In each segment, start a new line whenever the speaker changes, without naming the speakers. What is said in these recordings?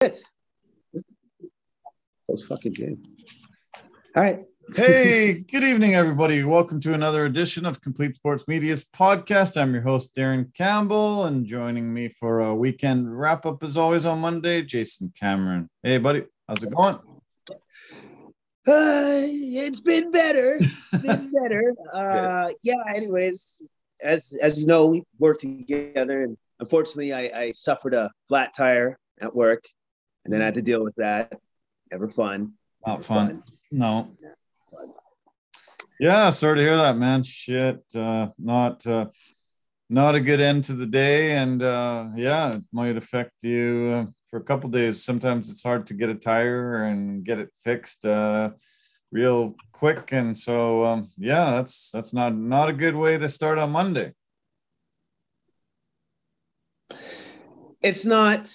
That was fucking good. All right.
hey, good evening, everybody. Welcome to another edition of Complete Sports Media's podcast. I'm your host, Darren Campbell, and joining me for a weekend wrap up, as always, on Monday, Jason Cameron. Hey, buddy, how's it going?
Uh, it's been better. It's been better. Uh, yeah. Anyways, as as you know, we worked together, and unfortunately, I, I suffered a flat tire at work, and then I had to deal with that. Never fun.
Not
Never
fun. No.
Yeah, fun.
Yeah, sorry to hear that, man. Shit. Uh, not uh, not a good end to the day, and uh, yeah, it might affect you uh, for a couple days. Sometimes it's hard to get a tire and get it fixed uh, real quick, and so um, yeah, that's that's not not a good way to start on Monday.
It's not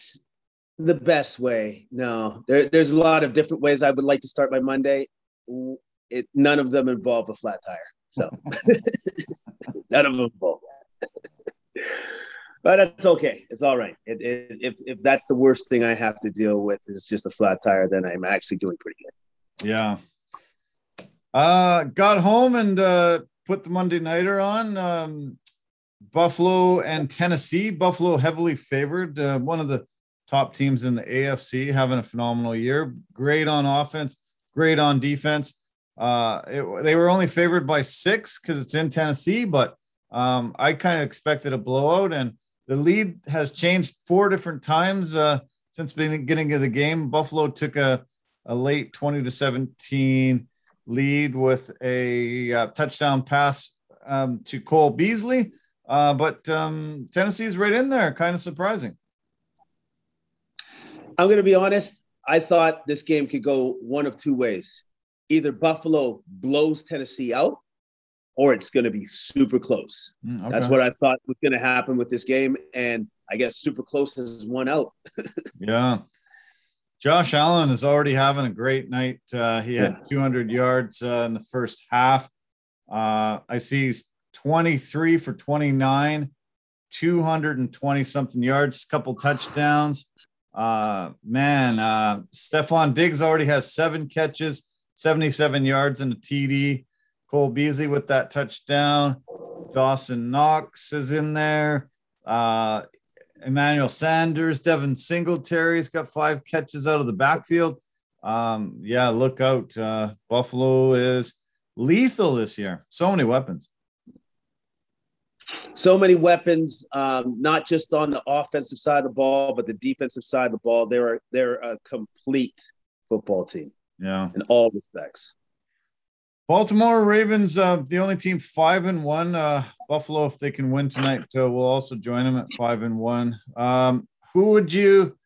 the best way. No, there, there's a lot of different ways I would like to start my Monday. It, none of them involve a flat tire. So none of them involve that. but that's okay. It's all right. It, it, if, if that's the worst thing I have to deal with is just a flat tire, then I'm actually doing pretty good.
Yeah. Uh, got home and uh, put the Monday nighter on. Um, Buffalo and Tennessee. Buffalo heavily favored. Uh, one of the top teams in the AFC, having a phenomenal year. Great on offense, great on defense. Uh, it, they were only favored by six because it's in Tennessee, but um, I kind of expected a blowout, and the lead has changed four different times uh, since the beginning of the game. Buffalo took a, a late 20 to 17 lead with a uh, touchdown pass um, to Cole Beasley. Uh, but um, Tennessee's right in there, kind of surprising.
I'm going to be honest. I thought this game could go one of two ways. Either Buffalo blows Tennessee out, or it's going to be super close.
Mm,
That's what I thought was going to happen with this game. And I guess super close is one out.
Yeah. Josh Allen is already having a great night. Uh, he had 200 yards uh, in the first half. Uh, I see he's 23 for 29, 220 something yards, a couple touchdowns. Uh, man, uh, Stefon Diggs already has seven catches, 77 yards and a TD. Cole Beasley with that touchdown. Dawson Knox is in there. Uh, Emmanuel Sanders, Devin Singletary's got five catches out of the backfield. Um, yeah, look out. Uh, Buffalo is lethal this year. So many weapons.
So many weapons, um, not just on the offensive side of the ball, but the defensive side of the ball. They're they're a complete football team
Yeah.
in all respects.
Baltimore Ravens, uh, the only team five and one. Uh, Buffalo, if they can win tonight, uh, will also join them at five and one. Um, who would you,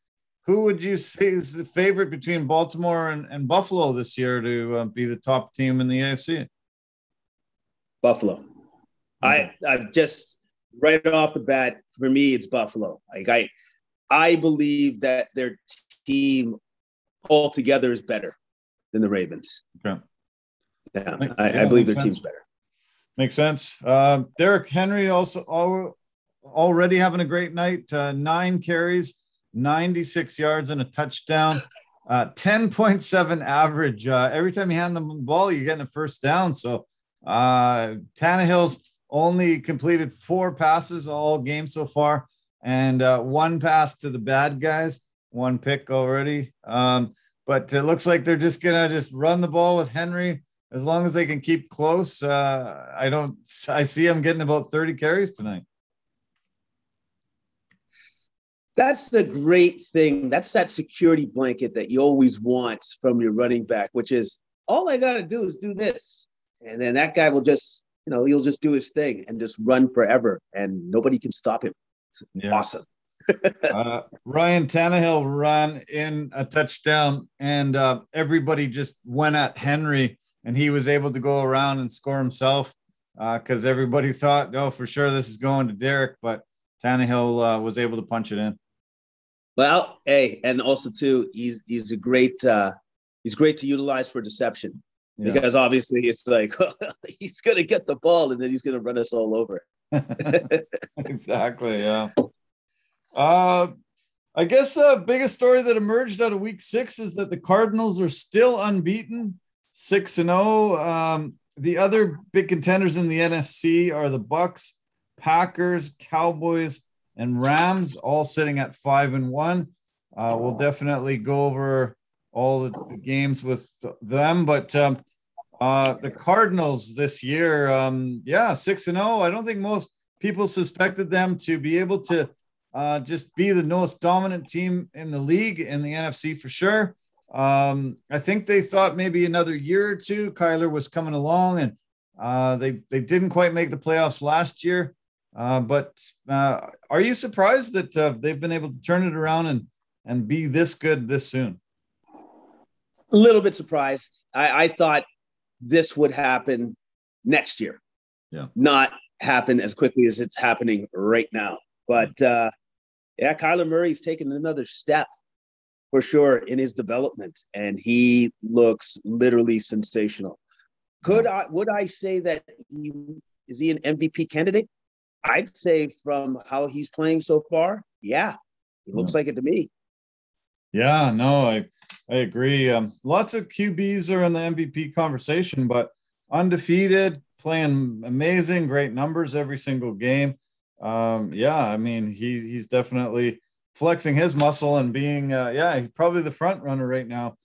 who would you say is the favorite between Baltimore and, and Buffalo this year to uh, be the top team in the AFC?
Buffalo. I I've just right off the bat for me it's Buffalo. Like I I believe that their team altogether is better than the Ravens.
Okay.
Yeah,
Make-
I,
yeah,
I believe their
makes
team's better.
Makes sense. Um, Derrick Henry also al- already having a great night. Uh, nine carries, 96 yards, and a touchdown. Uh, 10.7 average. Uh, every time you hand them the ball, you're getting a first down. So uh, Tannehill's only completed four passes all game so far, and uh, one pass to the bad guys, one pick already. Um, but it looks like they're just gonna just run the ball with Henry as long as they can keep close. Uh, I don't. I see him getting about 30 carries tonight.
That's the great thing. That's that security blanket that you always want from your running back, which is all I got to do is do this. And then that guy will just, you know, he'll just do his thing and just run forever and nobody can stop him. It's
Yeah.
awesome.
uh, Ryan Tannehill ran in a touchdown, and uh, everybody just went at Henry, and he was able to go around and score himself because everybody thought, oh, for sure this is going to Derrick, but Tannehill uh, was able to punch it in.
Well, hey, and also too, he's he's a great uh he's great to utilize for deception
Yeah.
because obviously it's like he's gonna get the ball and then he's gonna run us all over.
exactly. Yeah. Uh, I guess the biggest story that emerged out of week six is that the Cardinals are still unbeaten, 6 and 0. Um, the other big contenders in the NFC are the Bucks, Packers, Cowboys, and Rams, all sitting at 5 and 1. Uh, we'll definitely go over all the, the games with them, but um, uh, the Cardinals this year, um, yeah, 6 and 0. I don't think most people suspected them to be able to uh, just be the most dominant team in the league in the NFC for sure. Um, I think they thought maybe another year or two Kyler was coming along, and uh, they they didn't quite make the playoffs last year. Uh, but uh, are you surprised that uh, they've been able to turn it around and and be this good this soon?
A little bit surprised. I, I thought this would happen next year.
Yeah.
Not happen as quickly as it's happening right now. But uh, yeah, Kyler Murray's taken another step for sure in his development, and he looks literally sensational. Could I would I say that he is he an MVP candidate? I'd say from how he's playing so far, yeah, he looks yeah. like it to me.
Yeah, no, I I agree. Um, lots of QBs are in the MVP conversation, but undefeated, playing amazing, great numbers every single game. Um, yeah, I mean, he he's definitely flexing his muscle and being, uh, yeah, probably the front runner right now.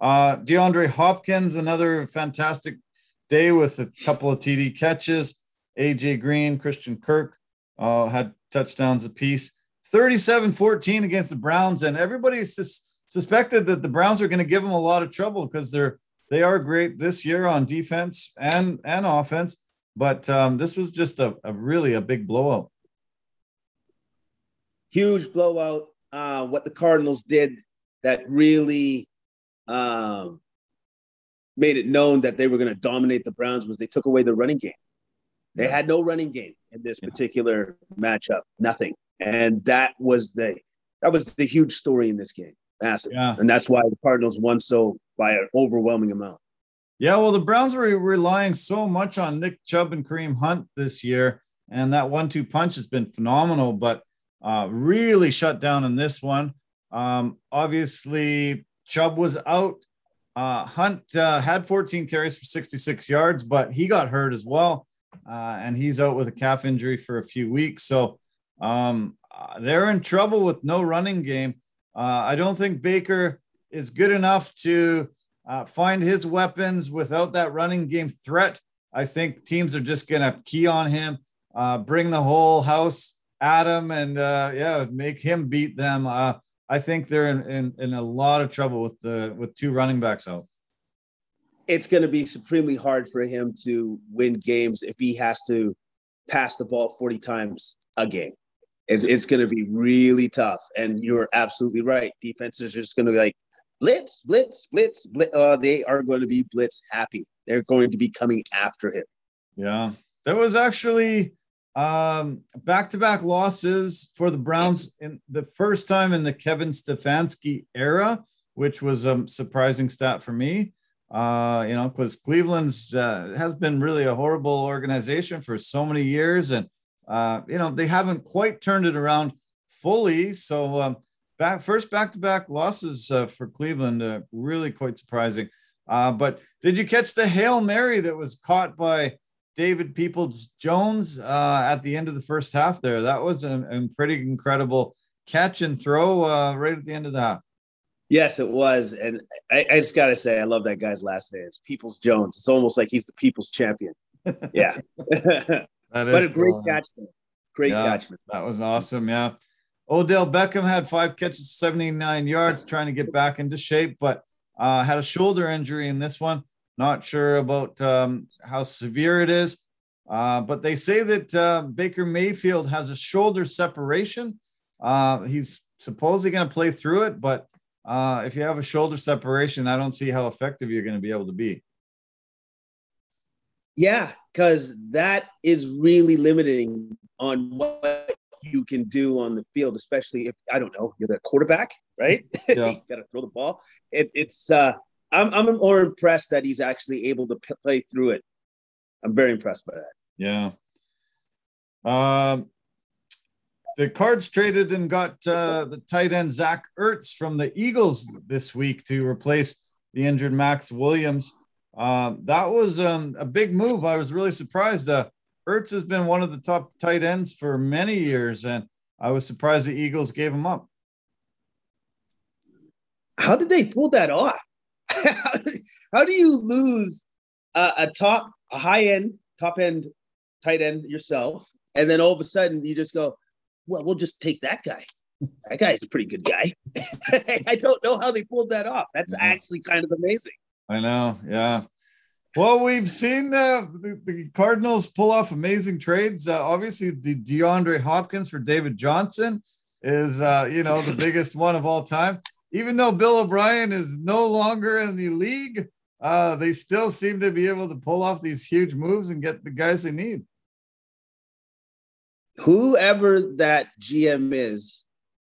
Uh, DeAndre Hopkins, another fantastic day with a couple of TD catches. AJ Green, Christian Kirk uh, had touchdowns apiece. 37 14 against the Browns. And everybody's sus- suspected that the Browns are going to give them a lot of trouble because they're they are great this year on defense and and offense. But um, this was just a, a really a big blowout
huge blowout. Uh, what the Cardinals did that really um, made it known that they were going to dominate the Browns was they took away the running game. They had no running game in this particular matchup, nothing, and that was the that was the huge story in this game, massive, yeah. and that's why the Cardinals won so by an overwhelming amount.
Yeah, well, the Browns were relying so much on Nick Chubb and Kareem Hunt this year, and that one-two punch has been phenomenal. But uh, really shut down in this one. Um, obviously, Chubb was out. Uh, Hunt uh, had 14 carries for 66 yards, but he got hurt as well. Uh, and he's out with a calf injury for a few weeks. So um, uh, they're in trouble with no running game. Uh, I don't think Baker is good enough to uh, find his weapons without that running game threat. I think teams are just going to key on him, bring the whole house at him, and uh, yeah, make him beat them. Uh, I think they're in, in, in a lot of trouble with the with two running backs out.
It's going to be supremely hard for him to win games if he has to pass the ball 40 times a game. It's, it's going to be really tough. And you're absolutely right. Defenses are just going to be like, blitz, blitz, blitz, blitz. Uh, they are going to be blitz happy. They're going to be coming after him.
Yeah. That was actually um, back-to-back losses for the Browns in the first time in the Kevin Stefanski era, which was a surprising stat for me. Uh, you know, because Cleveland's uh, has been really a horrible organization for so many years, and uh, you know they haven't quite turned it around fully. So um, back first back-to-back losses uh, for Cleveland, uh, really quite surprising. Uh, but did you catch the hail mary that was caught by David Peoples Jones uh, at the end of the first half there. That was a, a pretty incredible catch and throw uh, right at the end of the half.
Yes, it was. And I, I just got to say, I love that guy's last name. It's Peoples Jones. It's almost like he's the people's champion. Yeah. but a great cool. catch. Great yeah, catch.
That was awesome. Yeah. Odell Beckham had five catches, 79 yards, trying to get back into shape, but uh, had a shoulder injury in this one. Not sure about um, how severe it is, uh, but they say that uh, Baker Mayfield has a shoulder separation. Uh, he's supposedly going to play through it, but uh, if you have a shoulder separation, I don't see how effective you're going to be able to be.
Yeah, because that is really limiting on what you can do on the field, especially if I don't know you're the quarterback, right? Yeah. you got to throw the ball. It, it's uh, I'm I'm more impressed that he's actually able to play through it. I'm very impressed by that.
Yeah. Um, the Cards traded and got uh, the tight end Zach Ertz from the Eagles this week to replace the injured Maxx Williams. Uh, that was um, a big move. I was really surprised. Uh, Ertz has been one of the top tight ends for many years, and I was surprised the Eagles gave him up.
How did they pull that off? How do you lose a, a top, a high end, top end tight end yourself, and then all of a sudden you just go, well, we'll just take that guy. That guy's a pretty good guy. I don't know how they pulled that off. That's actually kind of amazing.
I know. Yeah. Well, we've seen uh, the, the, Cardinals pull off amazing trades. Uh, obviously, the DeAndre Hopkins for David Johnson is, uh, you know, the biggest one of all time. Even though Bill O'Brien is no longer in the league, uh, they still seem to be able to pull off these huge moves and get the guys they need
whoever that GM is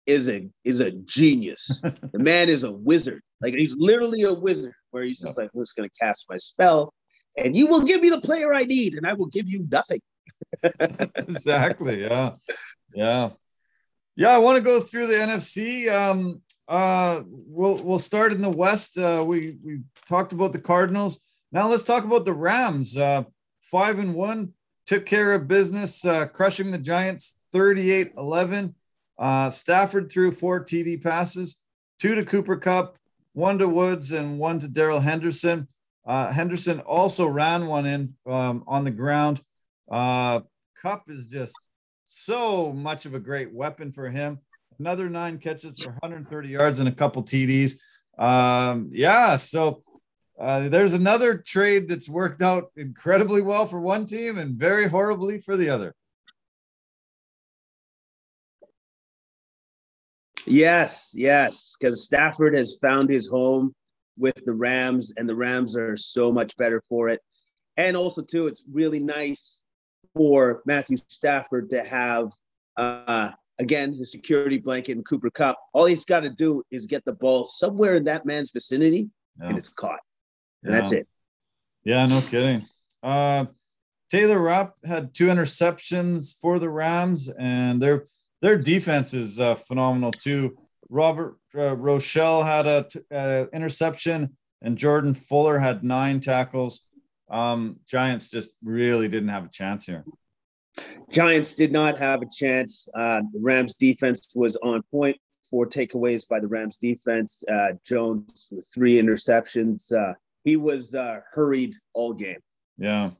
is a is a genius. the man is a wizard. Like he's literally a wizard where he's just like, I'm just gonna cast my spell and you will give me the player I need, and I will give you nothing.
exactly. Yeah. Yeah. Yeah. I want to go through the NFC. Um, uh, we'll we'll start in the West. Uh, we we talked about the Cardinals. Now let's talk about the Rams. Uh, five and one took care of business, uh, crushing the Giants 38 11. Uh, Stafford threw four TD passes, two to Cooper Kupp, one to Woods, and one to Darrell Henderson. Uh, Henderson also ran one in um, on the ground. Uh, Kupp is just so much of a great weapon for him. Another nine catches for 130 yards and a couple TDs. Um, yeah, so uh, there's another trade that's worked out incredibly well for one team and very horribly for the other.
Yes, yes, because Stafford has found his home with the Rams, and the Rams are so much better for it. And also, too, it's really nice for Matthew Stafford to have, uh, again, his security blanket and Cooper Kupp. All he's got to do is get the ball somewhere in that man's vicinity, yeah. and it's caught. And yeah. that's it.
Yeah, no kidding. Uh, Taylor Rapp had two interceptions for the Rams, and their their defense is uh, phenomenal too. Robert uh, Rochell had a t- uh, interception, and Jordan Fuller had nine tackles. Um, Giants just really didn't have a chance here.
Giants did not have a chance. Uh, the Rams defense was on point. Four takeaways by the Rams defense. Uh, Jones with three interceptions. Uh, he was uh, hurried all game.
Yeah.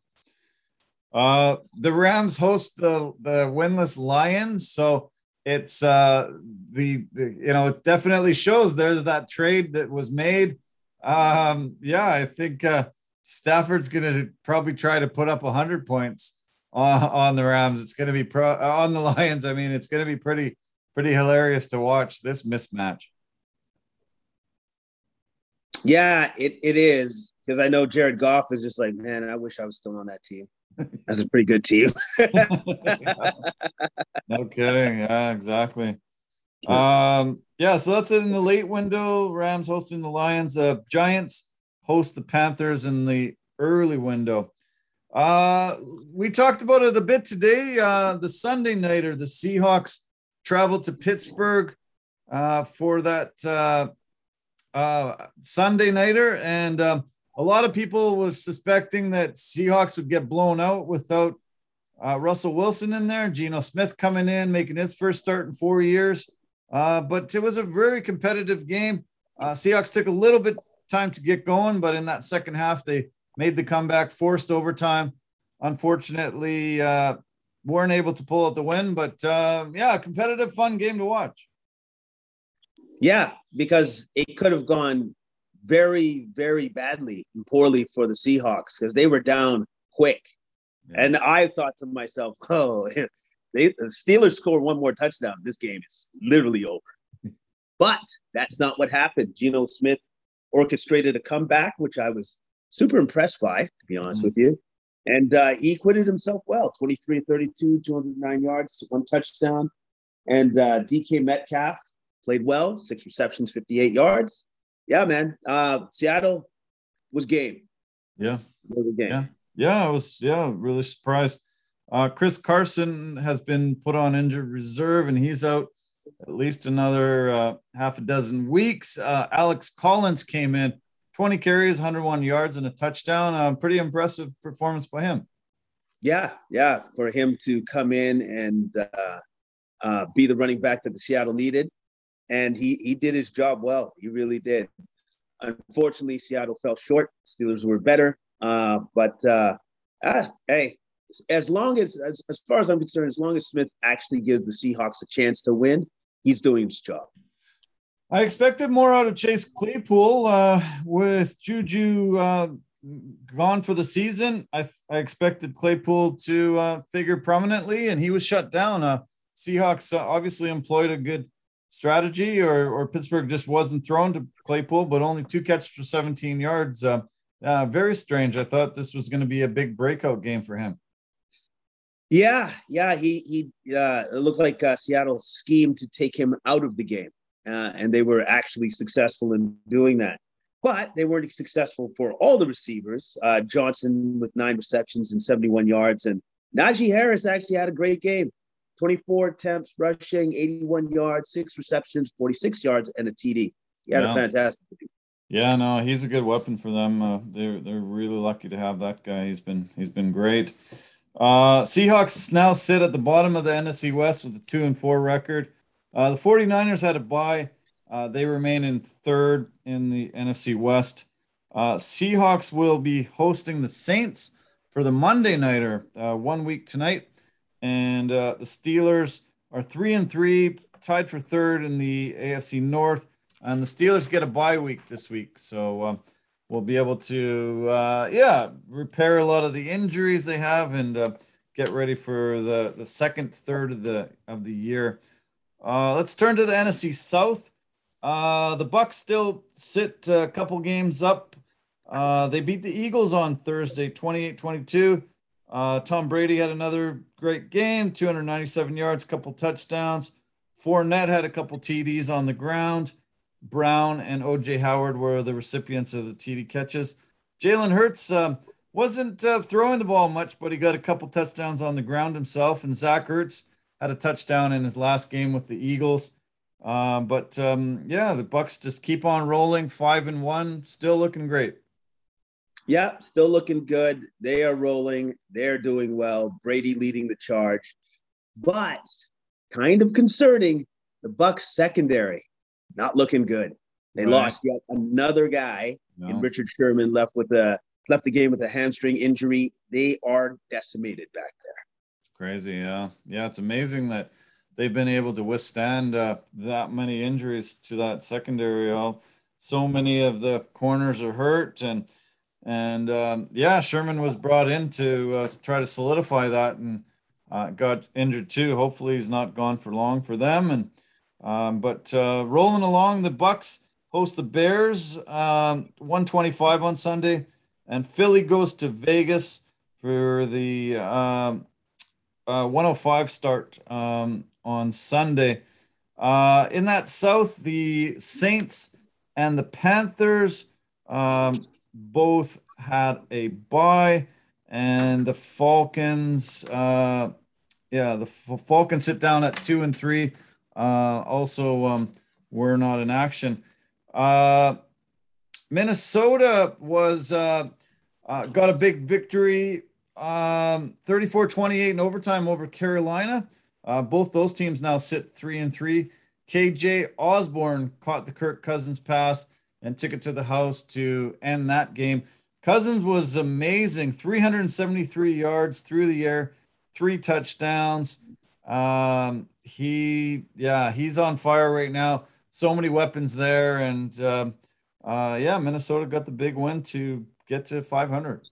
Uh, the Rams host the the winless Lions, so it's uh, the, the you know it definitely shows there's that trade that was made. Um, yeah, I think uh, Stafford's going to probably try to put up 100 points on, on the Rams. It's going to be pro on the Lions. I mean, it's going to be pretty pretty hilarious to watch this mismatch.
Yeah, it, it is because I know Jared Goff is just like, man, I wish I was still on that team. That's a pretty good team.
no kidding. Yeah, exactly. Um, yeah, so that's it in the late window. Rams hosting the Lions. Uh, Giants host the Panthers in the early window. Uh, we talked about it a bit today. Uh, the Sunday nighter, the Seahawks traveled to Pittsburgh uh, for that uh, uh, Sunday nighter, and um, a lot of people were suspecting that Seahawks would get blown out without uh, Russell Wilson in there. Geno Smith coming in, making his first start in four years. Uh, but it was a very competitive game. Uh, Seahawks took a little bit time to get going, but in that second half, they made the comeback, forced overtime. Unfortunately, uh, weren't able to pull out the win. But uh, yeah, competitive, fun game to watch.
Yeah, because it could have gone very, very badly and poorly for the Seahawks because they were down quick. Yeah. And I thought to myself, oh, if they, the Steelers score one more touchdown, this game is literally over. but that's not what happened. Geno Smith orchestrated a comeback, which I was super impressed by, to be honest mm-hmm. with you. And uh, he acquitted himself well 23 32, 209 yards, one touchdown. And uh, DK Metcalf played well, six receptions, 58 yards. Yeah, man. Uh, Seattle was game.
Yeah.
Was game.
Yeah. Yeah, I was yeah really surprised. Uh, Chris Carson has been put on injured reserve and he's out at least another uh, half a dozen weeks. Uh, Alex Collins came in, 20 carries, 101 yards, and a touchdown. Uh, pretty impressive performance by him.
Yeah, yeah, for him to come in and uh, uh, be the running back that the Seattle needed, and he he did his job well. He really did. Unfortunately, Seattle fell short. Steelers were better, uh, but uh, ah, hey, as long as, as as far as I'm concerned, as long as Smith actually gives the Seahawks a chance to win, he's doing his job.
I expected more out of Chase Claypool uh, with Juju uh, gone for the season. I, I expected Claypool to uh, figure prominently, and he was shut down. Uh, Seahawks uh, obviously employed a good strategy, or, or Pittsburgh just wasn't thrown to Claypool, but only two catches for 17 yards. Uh, uh, very strange. I thought this was going to be a big breakout game for him.
Yeah, yeah, he he. Uh, it looked like uh, Seattle schemed to take him out of the game, uh, and they were actually successful in doing that but they weren't successful for all the receivers. Uh, Johnson with nine receptions and 71 yards, and Najee Harris actually had a great game 24 attempts rushing, 81 yards, six receptions, 46 yards, and a TD. He had yeah. a fantastic game.
Yeah, no, he's a good weapon for them. Uh, they're they're really lucky to have that guy. He's been he's been great. Uh, Seahawks now sit at the bottom of the NFC West with a two and four record. Uh, the 49ers had a bye uh, they remain in third in the NFC West. Uh, Seahawks will be hosting the Saints for the Monday nighter uh, one week tonight, and uh, the Steelers are three and three, tied for third in the AFC North, and the Steelers get a bye week this week, so um, we'll be able to uh, yeah repair a lot of the injuries they have and uh, get ready for the the second third of the of the year. let's turn to the NFC South. Uh, the Bucks still sit a couple games up. Uh, they beat the Eagles on Thursday, 28-22. Uh, Tom Brady had another great game, 297 yards, a couple touchdowns. Fournette had a couple TDs on the ground. Brown and OJ Howard were the recipients of the TD catches. Jalen Hurts um, wasn't uh, throwing the ball much, but he got a couple touchdowns on the ground himself. And Zach Ertz had a touchdown in his last game with the Eagles. Um, but um, yeah, the Bucks just keep on rolling, five and one, still looking great.
Yeah, still looking good. They are rolling. They're doing well. Brady leading the charge, but kind of concerning. The Bucks secondary not looking good. They right. lost yet another guy, no. and Richard Sherman left with a left the game with a hamstring injury. They are decimated back there.
It's crazy, yeah, yeah. It's amazing that they've been able to withstand uh, that many injuries to that secondary. All so many of the corners are hurt, and and um, yeah, Sherman was brought in to uh, try to solidify that, and uh, got injured too. Hopefully, he's not gone for long for them. And um, but uh, rolling along, the Bucks host the Bears, um, 125 on Sunday, and Philly goes to Vegas for the um, uh, 105 start um, on Sunday. Uh, in that South, the Saints and the Panthers um, both had a bye, and the Falcons, uh, yeah, the Falcons sit down at two and three. Uh, also, um, were not in action. Uh, Minnesota was uh, uh, got a big victory, um, 34-28 in overtime over Carolina. Uh, both those teams now sit three and three. KJ Osborne caught the Kirk Cousins pass and took it to the house to end that game. Cousins was amazing 373 yards through the air, three touchdowns. Um, he, yeah, he's on fire right now. So many weapons there. And um, uh, yeah, Minnesota got the big win to get to 500.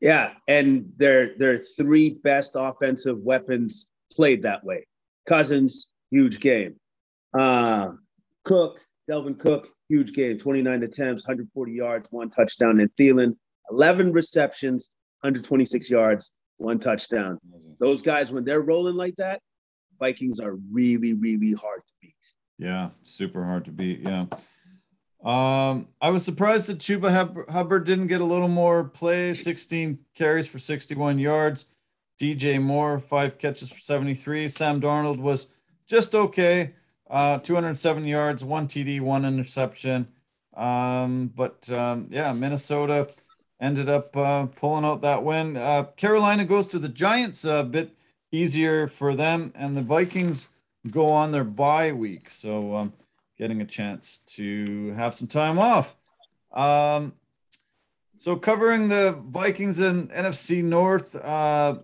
Yeah. And their, their three best offensive weapons played that way. Cousins, huge game. Uh, Cook, Dalvin Cook, huge game. 29 attempts, 140 yards, one touchdown. And Thielen, 11 receptions, 126 yards, one touchdown. Those guys, when they're rolling like that, Vikings are really, really hard to beat.
Yeah, super hard to beat. Yeah. Um, I was surprised that Chuba Hubbard didn't get a little more play, 16 carries for 61 yards. DJ Moore, five catches for 73. Sam Darnold was just okay. Uh, 207 yards, one TD, one interception. Um, but um, yeah, Minnesota ended up uh, pulling out that win. Uh, Carolina goes to the Giants a bit easier for them, and the Vikings go on their bye week. So um, getting a chance to have some time off. Um, so covering the Vikings and NFC North, uh,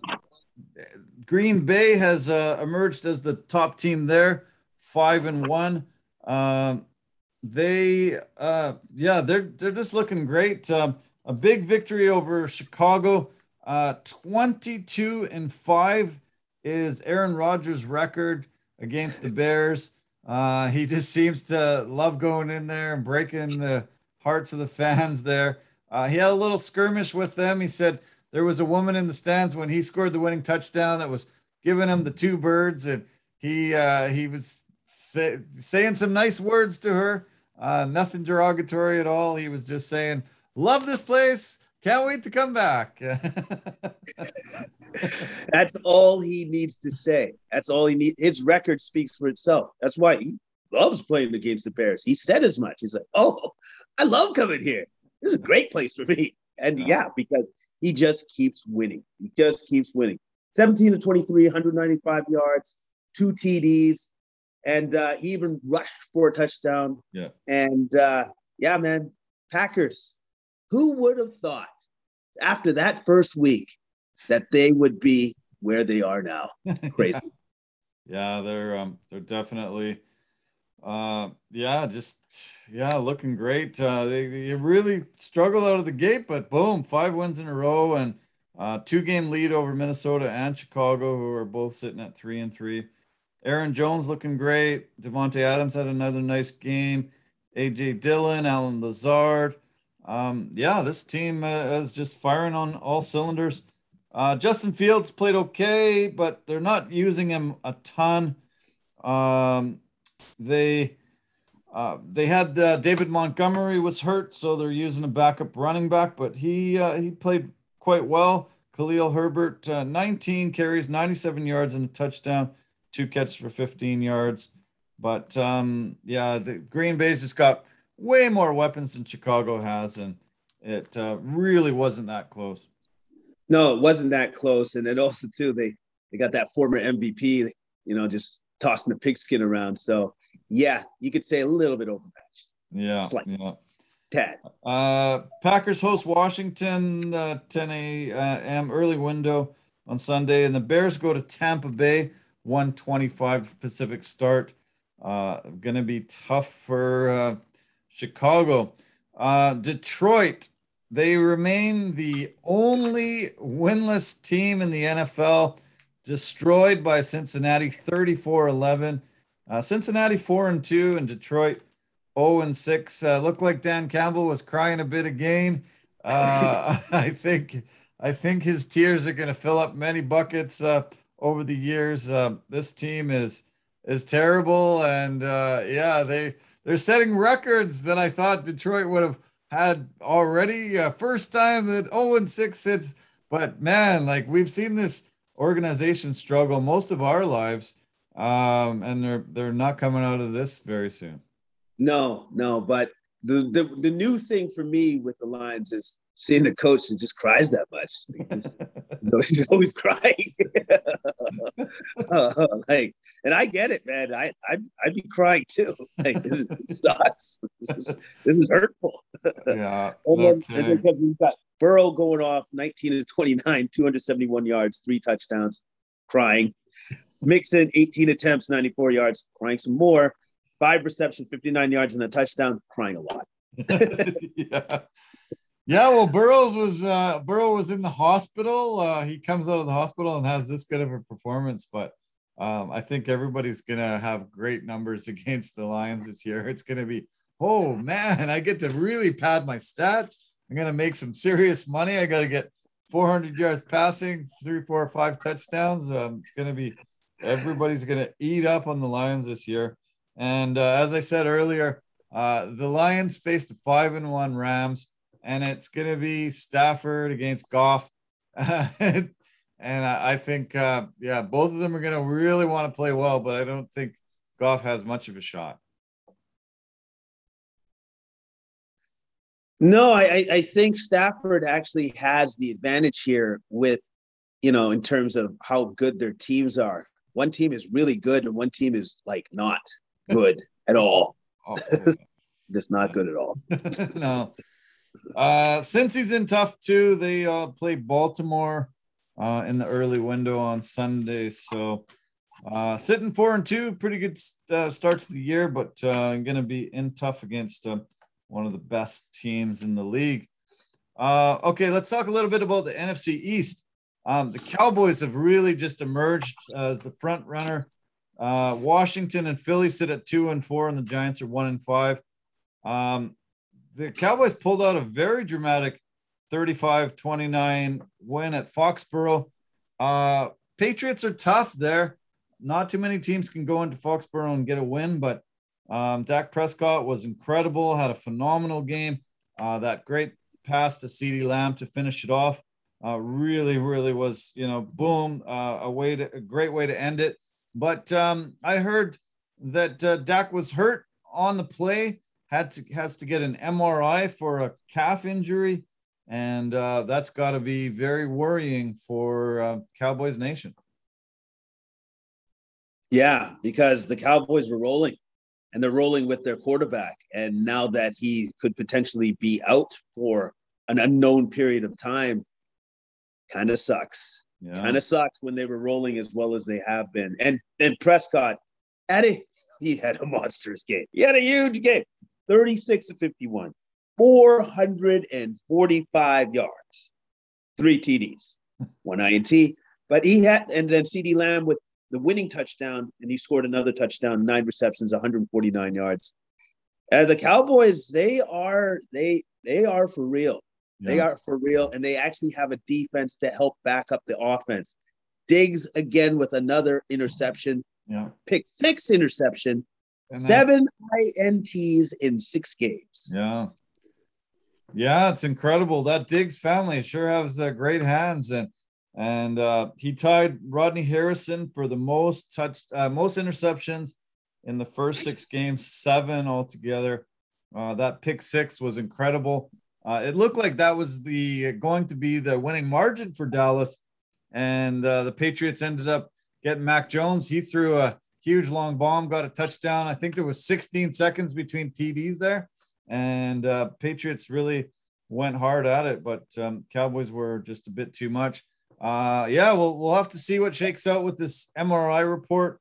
Green Bay has uh, emerged as the top team there, five and one. Uh, they, uh, yeah, they're they're just looking great. Um, a big victory over Chicago, uh, twenty-two and five is Aaron Rodgers' record against the Bears. Uh, he just seems to love going in there and breaking the hearts of the fans there. Uh, he had a little skirmish with them. He said there was a woman in the stands when he scored the winning touchdown that was giving him the two birds, and he uh, he was say, saying some nice words to her. Uh, nothing derogatory at all. He was just saying, "Love this place. Can't wait to come back."
That's all he needs to say. That's all he needs. His record speaks for itself. That's why he loves playing against the Bears. He said as much. He's like, "Oh, I love coming here. This is a great place for me." And yeah, because he just keeps winning. He just keeps winning. 17 to 23, 195 yards, two TDs, and uh, he even rushed for a touchdown.
Yeah.
And uh, yeah, man, Packers. Who would have thought after that first week that they would be where they are now? Crazy.
yeah, they're um, they're definitely uh, yeah, just yeah, looking great. Uh, they, they really struggled out of the gate, but boom, five wins in a row and uh, two game lead over Minnesota and Chicago, who are both sitting at three and three. Aaron Jones looking great. Davante Adams had another nice game. AJ Dillon, Allen Lazard. Um, yeah, this team uh, is just firing on all cylinders. Uh, Justin Fields played okay, but they're not using him a ton. Um, they uh, they had uh, David Montgomery was hurt, so they're using a backup running back, but he uh, he played quite well. Khalil Herbert, uh, 19 carries, 97 yards, and a touchdown, two catches for 15 yards. But um, yeah, the Green Bay's just got way more weapons than Chicago has, and it uh, really wasn't that close.
No, it wasn't that close, and then also too they they got that former MVP, you know, just tossing the pigskin around. So yeah, you could say a little bit overmatched.
Yeah, yeah.
Tad.
Uh, Packers host Washington uh, 10 a.m. early window on Sunday, and the Bears go to Tampa Bay 125 Pacific start. Uh, going to be tough for uh, Chicago. Uh, Detroit, they remain the only winless team in the NFL, destroyed by Cincinnati 34 11. Uh, Cincinnati 4 and 2, and Detroit 0 and 6. Uh, looked like Dan Campbell was crying a bit again. Uh, I think I think his tears are going to fill up many buckets uh, over the years. Uh, this team is is terrible, and uh, yeah, they they're setting records that I thought Detroit would have had already. Uh, first time that 0 and 6 hits, but man, like we've seen this organization struggle most of our lives, um, and they're they're not coming out of this very soon.
No, no, but the, the the new thing for me with the Lions is seeing a coach that just cries that much because he's always crying. uh, like, and I get it, man. I I'd, I'd be crying too. Like, this, is, sucks. This is, this is hurtful.
Yeah.
and then, okay. and then because we've got Burrow going off 19 to 29, 271 yards, three touchdowns, crying. Mixon 18 attempts, 94 yards, crying some more five reception, 59 yards, and a touchdown, crying a lot.
yeah. Yeah, well, Burrows was uh Burrow was in the hospital. Uh he comes out of the hospital and has this good of a performance, but um I think everybody's gonna have great numbers against the Lions this year. It's gonna be, oh man, I get to really pad my stats. I'm gonna make some serious money. I gotta get 400 yards passing, three, four, five touchdowns. Um, it's gonna be everybody's gonna eat up on the Lions this year. And uh, as I said earlier, uh, the Lions faced the five and one Rams, and it's going to be Stafford against Goff. and I think uh, yeah, both of them are going to really want to play well, but I don't think Goff has much of a shot.
No, I, I think Stafford actually has the advantage here with, you know, in terms of how good their teams are. One team is really good and one team is like not good at all. Oh, Just not good at all.
no. Uh, Cincy's in tough too, they uh, play Baltimore uh, in the early window on Sunday. So uh, sitting four and two, pretty good uh, start to the year, but uh, going to be in tough against uh, one of the best teams in the league. Uh, okay, let's talk a little bit about the NFC East. Um, the Cowboys have really just emerged as the front runner. Uh, Washington and Philly sit at two and four, and the Giants are one and five. Um, the Cowboys pulled out a very dramatic 35 29 win at Foxborough. Uh, Patriots are tough there. Not too many teams can go into Foxborough and get a win, but um, Dak Prescott was incredible, had a phenomenal game. Uh, that great pass to CeeDee Lamb to finish it off uh, really, really was, you know, boom, uh, a way to a great way to end it. But um, I heard that uh, Dak was hurt on the play, had to has to get an MRI for a calf injury, and uh, that's got to be very worrying for uh, Cowboys Nation.
Yeah, because the Cowboys were rolling and they're rolling with their quarterback. And now that he could potentially be out for an unknown period of time, kind of sucks. Yeah. Kind of sucks when they were rolling as well as they have been. And and Prescott, it, he had a monstrous game. He had a huge game, 36 to 51, 445 yards, three TDs, one INT. But he had, and then CeeDee Lamb with the winning touchdown, and he scored another touchdown, nine receptions, 149 yards. Uh, the Cowboys, they are they they are for real. Yeah. They are for real, and they actually have a defense to help back up the offense. Diggs again with another interception.
Yeah.
Pick six interception, seven INTs in six games.
Yeah. Yeah, it's incredible. That Diggs family sure has uh, great hands, and and uh, he tied Rodney Harrison for the most touch, uh, most interceptions in the first six games, seven altogether. Uh, that pick six was incredible. Uh, it looked like that was the going to be the winning margin for Dallas, and uh, the Patriots ended up getting Mac Jones. He threw a huge long bomb, got a touchdown. I think there was 16 seconds between TDs there, and uh, Patriots really went hard at it, but um, Cowboys were just a bit too much uh, yeah, we'll we'll have to see what shakes out with this MRI report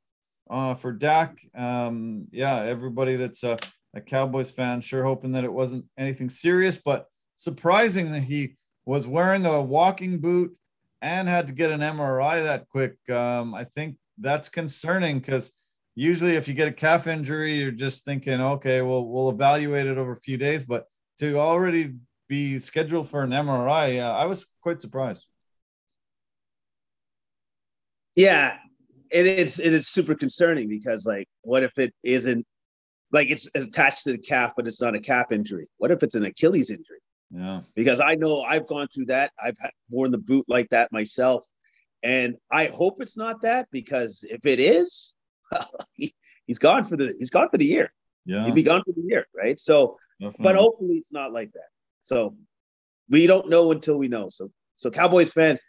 uh, for Dak. Um, yeah, everybody that's a, a Cowboys fan sure hoping that it wasn't anything serious, but surprising that he was wearing a walking boot and had to get an MRI that quick. Um, I think that's concerning because usually if you get a calf injury, you're just thinking, okay, well, we'll evaluate it over a few days. But to already be scheduled for an MRI, uh, I was quite surprised.
Yeah, it is. It is super concerning because, like, what if it isn't like it's attached to the calf, but it's not a calf injury? What if it's an Achilles injury?
Yeah.
Because I know I've gone through that. I've worn the boot like that myself, and I hope it's not that because if it is, he, has gone for the he's gone for the year.
Yeah.
He'd be gone for the year, right? So, Definitely. but hopefully it's not like that. So we don't know until we know. So, so Cowboys fans,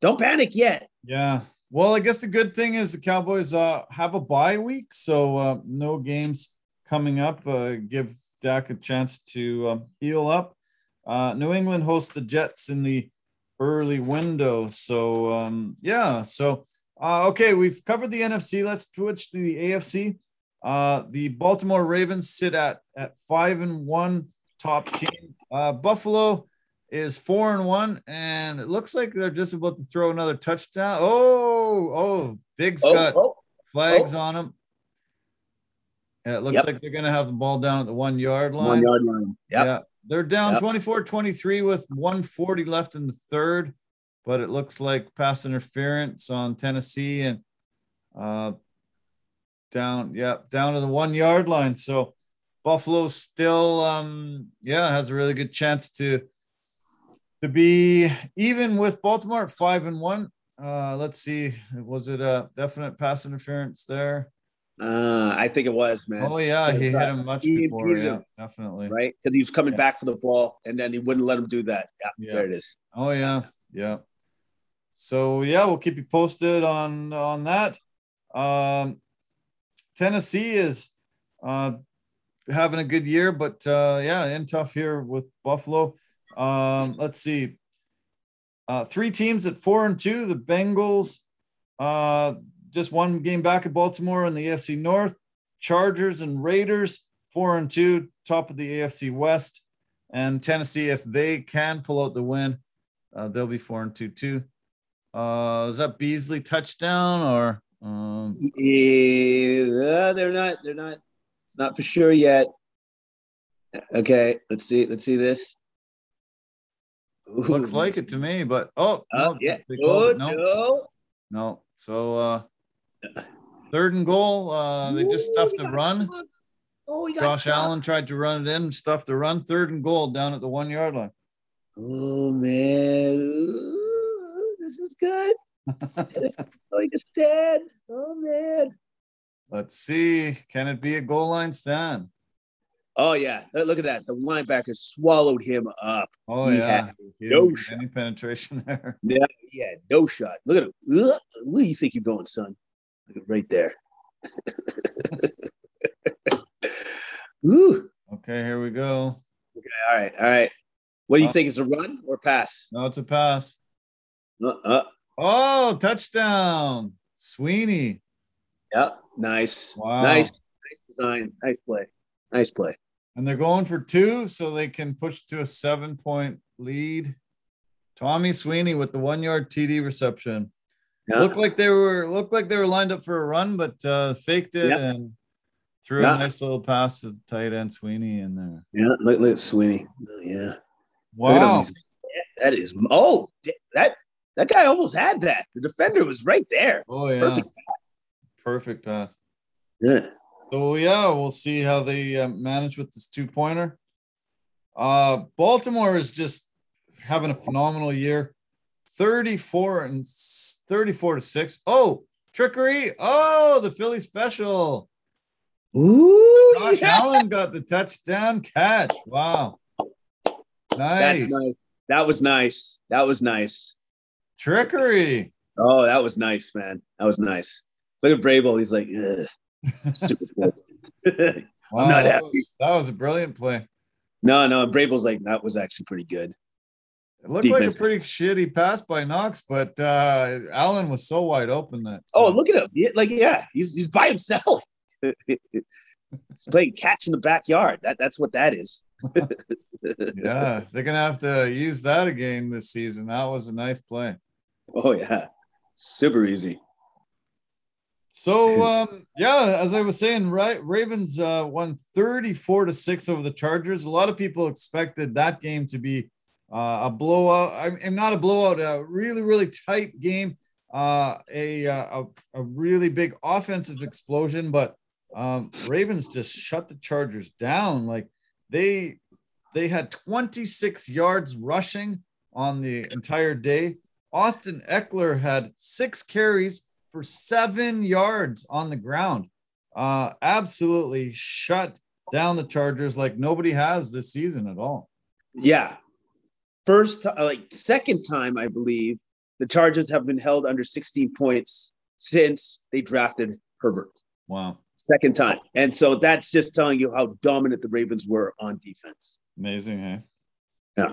don't panic yet.
Yeah. Well, I guess the good thing is the Cowboys uh, have a bye week, so uh, no games coming up. Uh, give Dak a chance to um, heal up. Uh, New England hosts the Jets in the early window, so um, yeah. So uh, okay, we've covered the NFC. Let's switch to the AFC. Uh, the Baltimore Ravens sit at at five and one, top team. Uh, Buffalo is four and one, and it looks like they're just about to throw another touchdown. Oh, oh, Diggs oh, got oh, flags oh. on him. And it looks yep. like they're going to have the ball down at the one yard line.
One yard line. Yep. Yeah.
They're down yep. 24 23 with 140 left in the third, but it looks like pass interference on Tennessee and uh, down, yeah, down to the one yard line. So Buffalo still, um, yeah, has a really good chance to to be even with Baltimore at five and one. Uh, let's see. Was it a definite pass interference there?
Uh, I think it was, man.
Oh yeah, he hit him much before. Yeah,
him.
definitely.
Right? Because he was coming
Yeah.
back for the ball and then he wouldn't let him do that. Yeah,
Yeah.
there it is.
Oh yeah, yeah. So yeah, we'll keep you posted on on that. Um, Tennessee is uh, having a good year, but uh, yeah, in tough here with Buffalo. Um, let's see. Uh, three teams at four and two. The Bengals, uh, just one game back at Baltimore in the AFC North. Chargers and Raiders, four and two, top of the AFC West. And Tennessee, if they can pull out the win, uh, they'll be four and two too. Uh, is that Beasley touchdown or um,
Yeah, they're not. They're not. It's not for sure yet. Okay, let's see. Let's see this. Ooh.
looks like it to me? But oh,
Uh,
no,
yeah. Oh,
no,
no.
no. So uh, third and goal. Uh, they just stuffed the run.
Oh, he got
Josh. Allen tried to run it in, stuffed the run. Third and goal down at the one yard line.
Oh man, Ooh, this is good. oh, he just dead. Oh man.
Let's see. Can it be a goal line stand?
Oh yeah, look at that. The linebacker swallowed him up.
Oh
He
yeah.
no shot.
any penetration there.
Yeah, yeah, no shot. Look at him. Where do you think you're going, son? Right there. Ooh.
Okay, here we go.
Okay, All right, all right. What do you
Uh,
think is a run or pass?
No, it's a pass.
Uh, uh,
Oh, touchdown. Sweeney.
yeah, nice,
Wow.
nice, nice design, nice play, nice play.
And they're going for two, so they can push to a seven point lead. Tommy Sweeney with the one yard TD reception.
Yeah,
Looked like they were looked like they were lined up for a run, but uh, faked it
Yeah.
and threw
Yeah.
a nice little pass to the tight end Sweeney in there.
yeah. Look, look, at Sweeney. Oh, yeah. Look at him.
Wow.
That is. Oh, that that guy almost had that. The defender was right there.
Oh yeah.
Perfect.
Perfect pass.
Yeah.
So yeah, we'll see how they uh, manage with this two pointer. Uh, Baltimore is just having a phenomenal year. 34 and 34 to 6. Oh, trickery. Oh, the Philly special.
Ooh,
Josh
yeah.
Allen got the touchdown catch. Wow. Nice.
That's nice. That was nice. That was nice.
Trickery.
Oh, that was nice, man. That was nice. Look at Vrabel. He's like, Ugh. super pissed.
Wow,
not
that,
happy.
was, that was a brilliant play.
no, no. Vrabel's like, that was actually pretty good.
It looked like a pretty shitty pass by Knox, but uh, Allen was so wide open that.
Oh,
uh,
look at him. Like, yeah, he's he's by himself. he's playing catch in the backyard. That that's what that is.
yeah, they're gonna have to use that again this season. That was a nice play.
Oh yeah. Super easy.
So um, yeah, as I was saying, right, Ravens uh, won 34 to 6 over the Chargers. A lot of people expected that game to be uh, a blowout. I'm not a blowout, a really, really tight game. Uh, a, uh, a a really big offensive explosion, but um, Ravens just shut the Chargers down. Like they they had 26 yards rushing on the entire day. Austin Ekeler had six carries for seven yards on the ground. Uh, absolutely shut down the Chargers like nobody has this season at all.
Yeah. First, like second time, I believe the Chargers have been held under 16 points since they drafted Herbert.
Wow.
Second time. And so that's just telling you how dominant the Ravens were on defense.
Amazing, hey?
Yeah.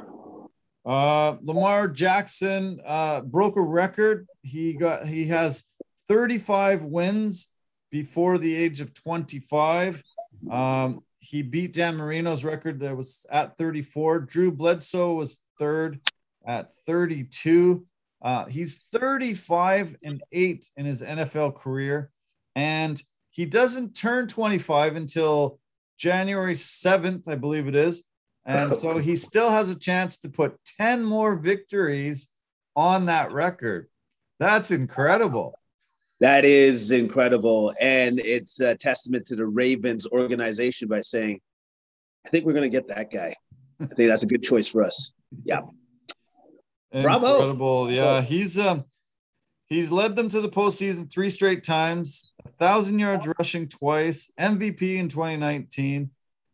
Uh, Lamar Jackson uh, broke a record. He got he has 35 wins before the age of 25. Um, he beat Dan Marino's record that was at 34. Drew Bledsoe was third at 32. Uh, he's 35 and 8 in his NFL career, and he doesn't turn 25 until January 7th, I believe it is. And so he still has a chance to put 10 more victories on that record. That's incredible.
That is incredible. And it's a testament to the Ravens organization by saying, I think we're going to get that guy. I think that's a good choice for us. Yeah. Bravo.
Incredible. Yeah, he's um He's led them to the postseason three straight times, a thousand yards rushing twice, MVP in 2019.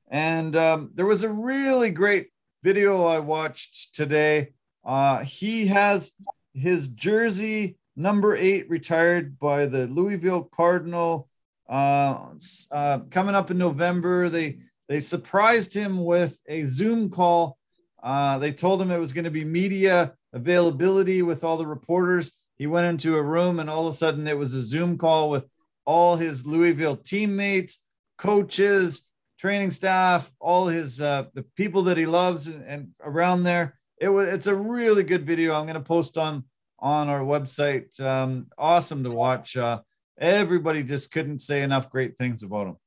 And um, there was a really great video I watched today. Uh, he has his jersey number eight retired by the Louisville Cardinal. Uh, uh, coming up in November, they they surprised him with a Zoom call. Uh, they told him it was going to be media availability with all the reporters. He went into a room, and all of a sudden, it was a Zoom call with all his Louisville teammates, coaches, training staff, all his uh, the people that he loves, and, and around there. It was it's a really good video. I'm going to post on on our website. Um, awesome to watch. Uh, everybody just couldn't say enough great things about him.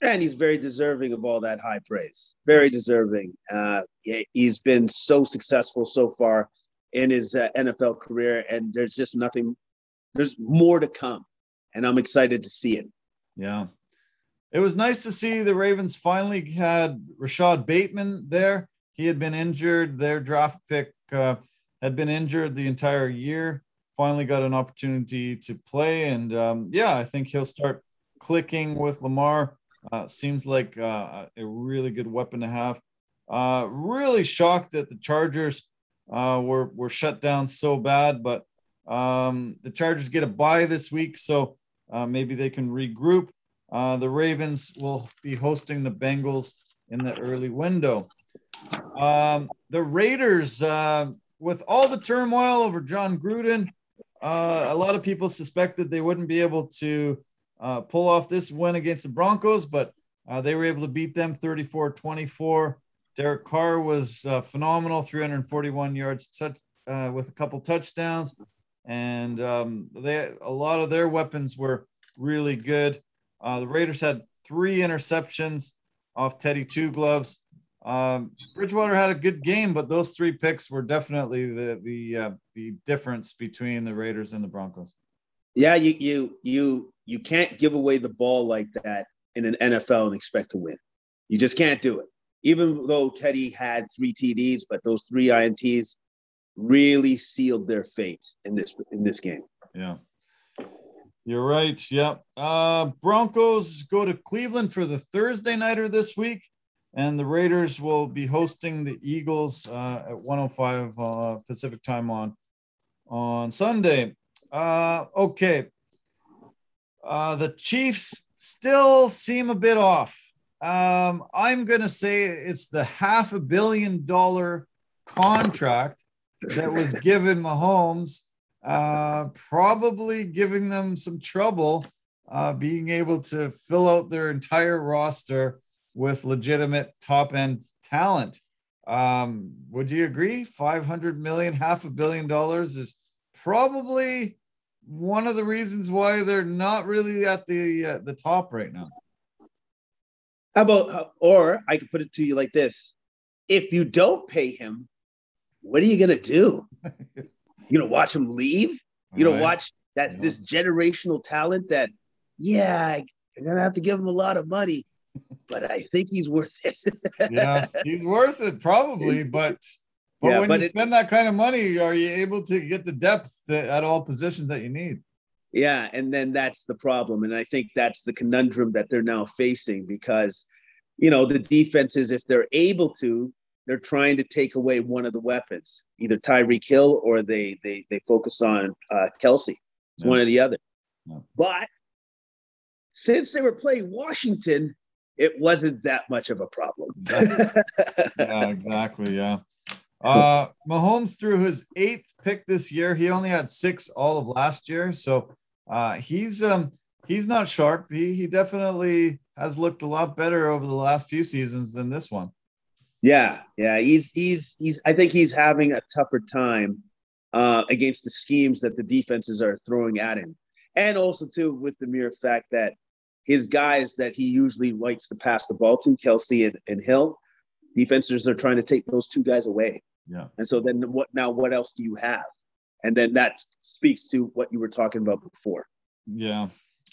And he's very deserving of all that high praise. Very deserving. Uh, he's been so successful so far in his uh, NFL career, and there's just nothing. There's more to come, and I'm excited to see it.
Yeah, it was nice to see the Ravens finally had Rashad Bateman there. He had been injured. Their draft pick uh, had been injured the entire year. Finally got an opportunity to play, and um, yeah, I think he'll start clicking with Lamar. Uh, seems like uh, a really good weapon to have. Uh, really shocked that the Chargers uh, were were shut down so bad, but um, the Chargers get a bye this week, so uh, maybe they can regroup. Uh, the Ravens will be hosting the Bengals in the early window. Um, the Raiders, with all the turmoil over Jon Gruden, a lot of people suspected they wouldn't be able to uh, pull off this win against the Broncos, but uh, they were able to beat them 34 24. Derek Carr was uh, phenomenal, 341 yards touch, uh, with a couple touchdowns, and um, they a lot of their weapons were really good. Uh, the Raiders had three interceptions off Teddy Two Gloves. Um, Bridgewater had a good game, but those three picks were definitely the the uh, the difference between the Raiders and the Broncos.
Yeah, you you you you can't give away the ball like that in an NFL and expect to win. You just can't do it even though Teddy had three TDs, but those three INTs really sealed their fate in this in this game.
Yeah. You're right. Yep. Uh, Broncos go to Cleveland for the Thursday nighter this week, and the Raiders will be hosting the Eagles uh, at 105 uh, Pacific time on on Sunday. Uh, okay. Uh, the Chiefs still seem a bit off. Um, I'm going to say it's the half a billion dollar contract that was given Mahomes, uh, probably giving them some trouble uh, being able to fill out their entire roster with legitimate top end talent. Um, would you agree? 500 million, half a billion dollars is probably one of the reasons why they're not really at the uh, the top right now.
How about, or I could put it to you like this: If you don't pay him, what are you gonna do? you gonna watch him leave. You know, right. watch that yeah. this generational talent that, yeah, you're gonna have to give him a lot of money, but I think he's worth it.
yeah, he's worth it probably, but but yeah, when but you it, spend that kind of money, are you able to get the depth at all positions that you need?
Yeah, and then that's the problem, and I think that's the conundrum that they're now facing because, you know, the defenses, if they're able to, they're trying to take away one of the weapons, either Tyreek Hill or they they they focus on uh, Kelce. It's one or the other. But since they were playing Washington, it wasn't that much of a problem.
yeah, exactly. Yeah. Uh, Mahomes threw his eighth pick this year. He only had six all of last year, so uh, he's um he's not sharp. He he definitely has looked a lot better over the last few seasons than this one.
Yeah, yeah, he's he's he's. I think he's having a tougher time uh, against the schemes that the defenses are throwing at him, and also too with the mere fact that his guys that he usually likes to pass the ball to, Kelce and, and Hill, defenses are trying to take those two guys away.
Yeah.
And so then what now what else do you have? And then that speaks to what you were talking about before.
Yeah.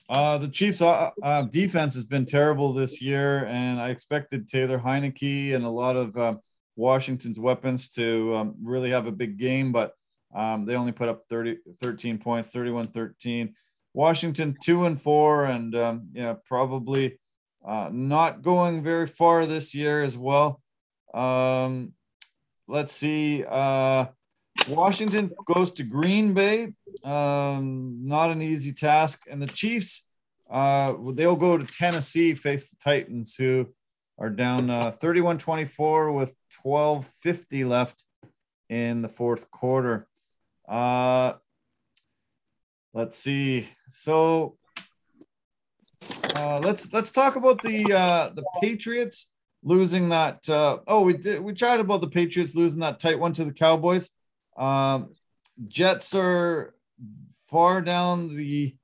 Uh, the Chiefs' uh, uh, defense has been terrible this year, and I expected Taylor Heinicke and a lot of uh, Washington's weapons to um, really have a big game, but Um, they only put up 30, 13 points, 31 13. Washington, two and four, and um, yeah, probably uh, not going very far this year as well. Um, let's see. Uh, Washington goes to Green Bay. Um, not an easy task. And the Chiefs, uh, they'll go to Tennessee, face the Titans, who are down uh, 31 24 with 12 50 left in the fourth quarter. Uh, let's see. So uh, let's let's talk about the uh, the Patriots losing that. Uh, oh, we did we chatted about the Patriots losing that tight one to the Cowboys. Um, Jets are far down the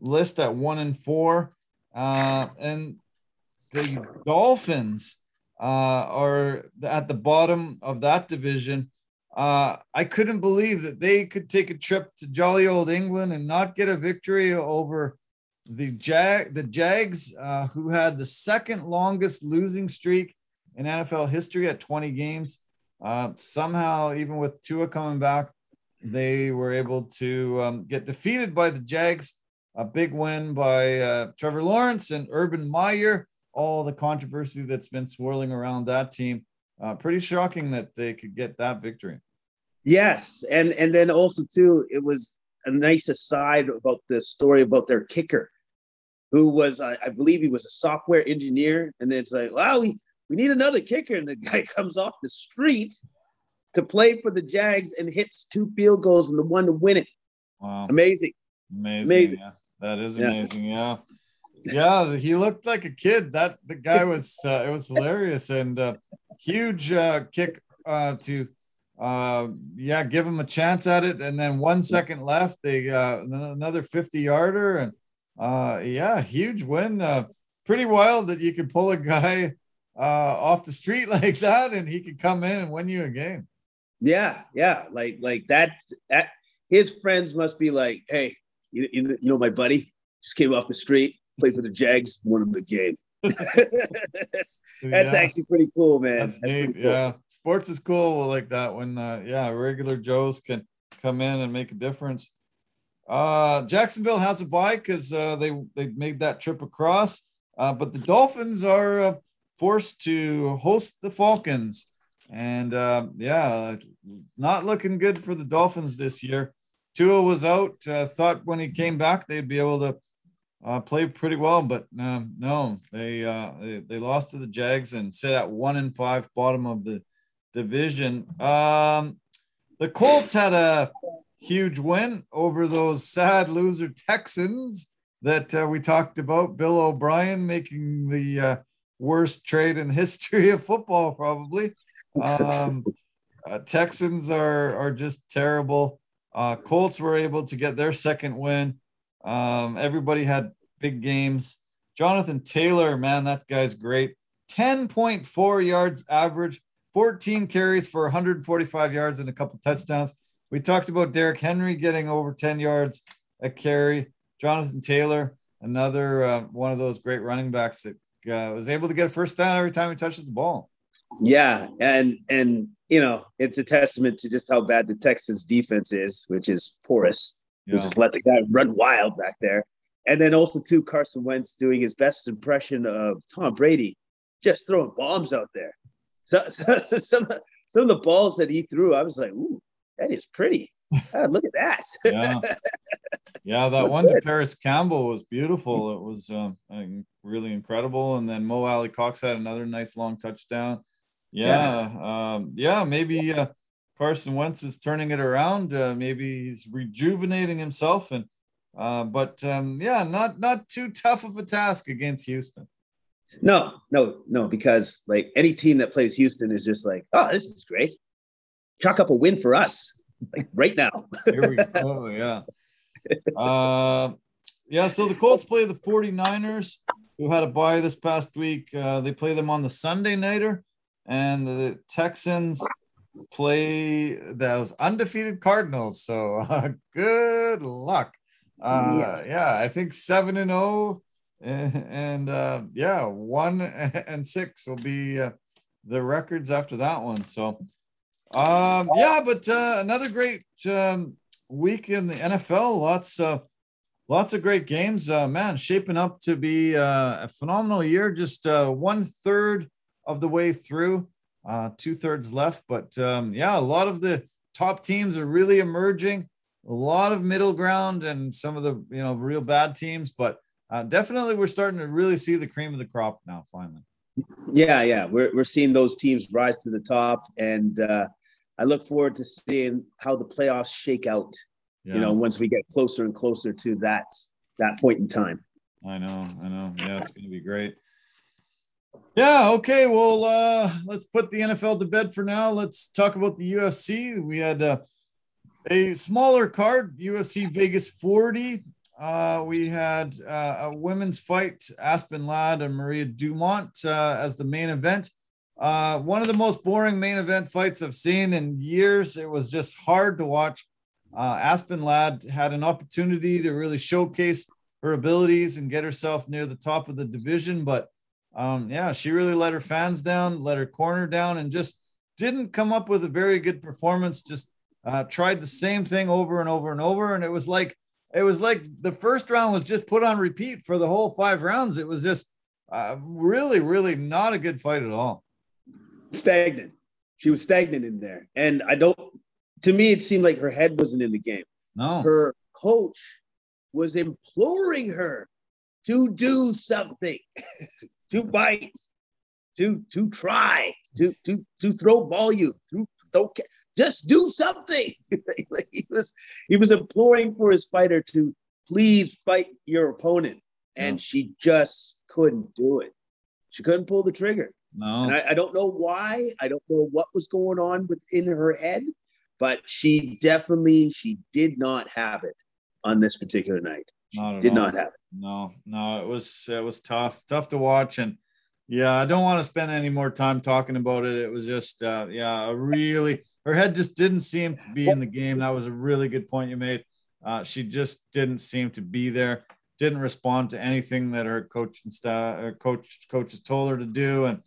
list at one and four, uh, and the Dolphins uh, are at the bottom of that division. Uh, I couldn't believe that they could take a trip to jolly old England and not get a victory over the Jag the Jags, uh, who had the second longest losing streak in NFL history at 20 games. Uh, somehow, even with Tua coming back, they were able to um, get defeated by the Jags. A big win by uh, Trevor Lawrence and Urban Meyer. All the controversy that's been swirling around that team. Uh, pretty shocking that they could get that victory.
Yes, and and then also too, it was a nice aside about the story about their kicker, who was uh, I believe he was a software engineer, and it's like, wow, we we need another kicker, and the guy comes off the street to play for the Jags and hits two field goals and the one to win it.
Wow,
amazing,
amazing, amazing. Yeah. That is amazing. Yeah. yeah. yeah, he looked like a kid. That the guy was uh, it was hilarious and uh, huge uh, kick uh, to uh, yeah, give him a chance at it. And then one second left, they uh, another 50 yarder. And uh, yeah, huge win. Uh, pretty wild that you could pull a guy uh, off the street like that and he could come in and win you a game.
Yeah, yeah, like like that. That his friends must be like, hey, you, you, you know, my buddy just came off the street, played for the Jags, won him the game. that's, yeah. actually pretty cool, man.
That's, that's neat. Cool. Yeah, sports is cool like that when uh, yeah regular Joes can come in and make a difference. Uh, Jacksonville has a bye because uh, they they made that trip across, uh, but the Dolphins are uh, forced to host the Falcons, and uh, yeah, not looking good for the Dolphins this year. Tua was out. Uh, thought when he came back they'd be able to uh, played pretty well, but um, no, they, uh, they, they lost to the Jags and sit at one and five, bottom of the division. Um, the Colts had a huge win over those sad loser Texans that uh, we talked about. Bill O'Brien making the uh, worst trade in history of football, probably. Um, uh, Texans are are just terrible. Uh, Colts were able to get their second win. Um, everybody had big games. Jonathan Taylor, man, that guy's great. 10.4 yards average, 14 carries for 145 yards and a couple touchdowns. We talked about Derrick Henry getting over 10 yards a carry. Jonathan Taylor, another uh, one of those great running backs that uh, was able to get a first down every time he touches the ball.
Yeah, and and you know it's a testament to just how bad the Texans defense is, which is porous yeah. just let the guy run wild back there. And then also too, Carson Wentz doing his best impression of Tom Brady, just throwing bombs out there. So, so some some of the balls that he threw, I was like, ooh, that is pretty. Ah, look at that.
yeah, yeah, that one good. to Parris Campbell was beautiful. It was um, really incredible. And then Mo Alie-Cox had another nice long touchdown. Yeah, yeah, um, yeah maybe. Uh, Carson Wentz is turning it around. Uh, maybe he's rejuvenating himself, and uh, but um, yeah, not not too tough of a task against Houston.
No, no, no, because like any team that plays Houston is just like, oh, this is great. Chalk up a win for us, like right now. Here we
go. Yeah. Uh, yeah. So the Colts play the 49ers, who had a bye this past week. Uh, they play them on the Sunday nighter, and the Texans play those undefeated Cardinals. So uh, good luck. Uh, yeah. yeah. I think seven and zero, oh, and uh, yeah, one and six will be uh, the records after that one. So Um, yeah, but uh, another great um, week in the NFL. Lots, uh, lots of great games. Uh, man, shaping up to be uh, a phenomenal year. Just uh, one third of the way through, uh, two thirds left. But um, yeah, a lot of the top teams are really emerging. A lot of middle ground and some of the you know real bad teams, but uh, definitely we're starting to really see the cream of the crop now. Finally.
Yeah, yeah, we're we're seeing those teams rise to the top, and uh, I look forward to seeing how the playoffs shake out. Yeah. You know, once we get closer and closer to that that point in time.
I know, I know. Yeah, it's going to be great. Yeah. Okay. Well, uh, let's put the NFL to bed for now. Let's talk about the UFC. We had uh, a smaller card, UFC Vegas 40. Uh, we had uh, a women's fight, Aspen Ladd and Maria Dumont, uh, as the main event. Uh, one of the most boring main event fights I've seen in years. It was just hard to watch. Uh, Aspen Ladd had an opportunity to really showcase her abilities and get herself near the top of the division, but um, yeah, she really let her fans down, let her corner down, and just didn't come up with a very good performance. Just uh, tried the same thing over and over and over, and it was like it was like the first round was just put on repeat for the whole five rounds. It was just uh, really, really not a good fight at all.
Stagnant. She was stagnant in there, and I don't. To me, it seemed like her head wasn't in the game.
No,
her coach was imploring her to do something. to bite, to to try, to to to throw volume, to throw, just do something. he was he was imploring for his fighter to please fight your opponent, and no. she just couldn't do it. She couldn't pull the trigger.
No,
and I, I don't know why. I don't know what was going on within her head, but she definitely she did not have it on this particular night. Not did all. not have it.
No, no, it was it was tough, tough to watch, and yeah, I don't want to spend any more time talking about it. It was just, uh, yeah, a really her head just didn't seem to be in the game. That was a really good point you made. Uh, she just didn't seem to be there. Didn't respond to anything that her coach and staff, her coach coaches told her to do, and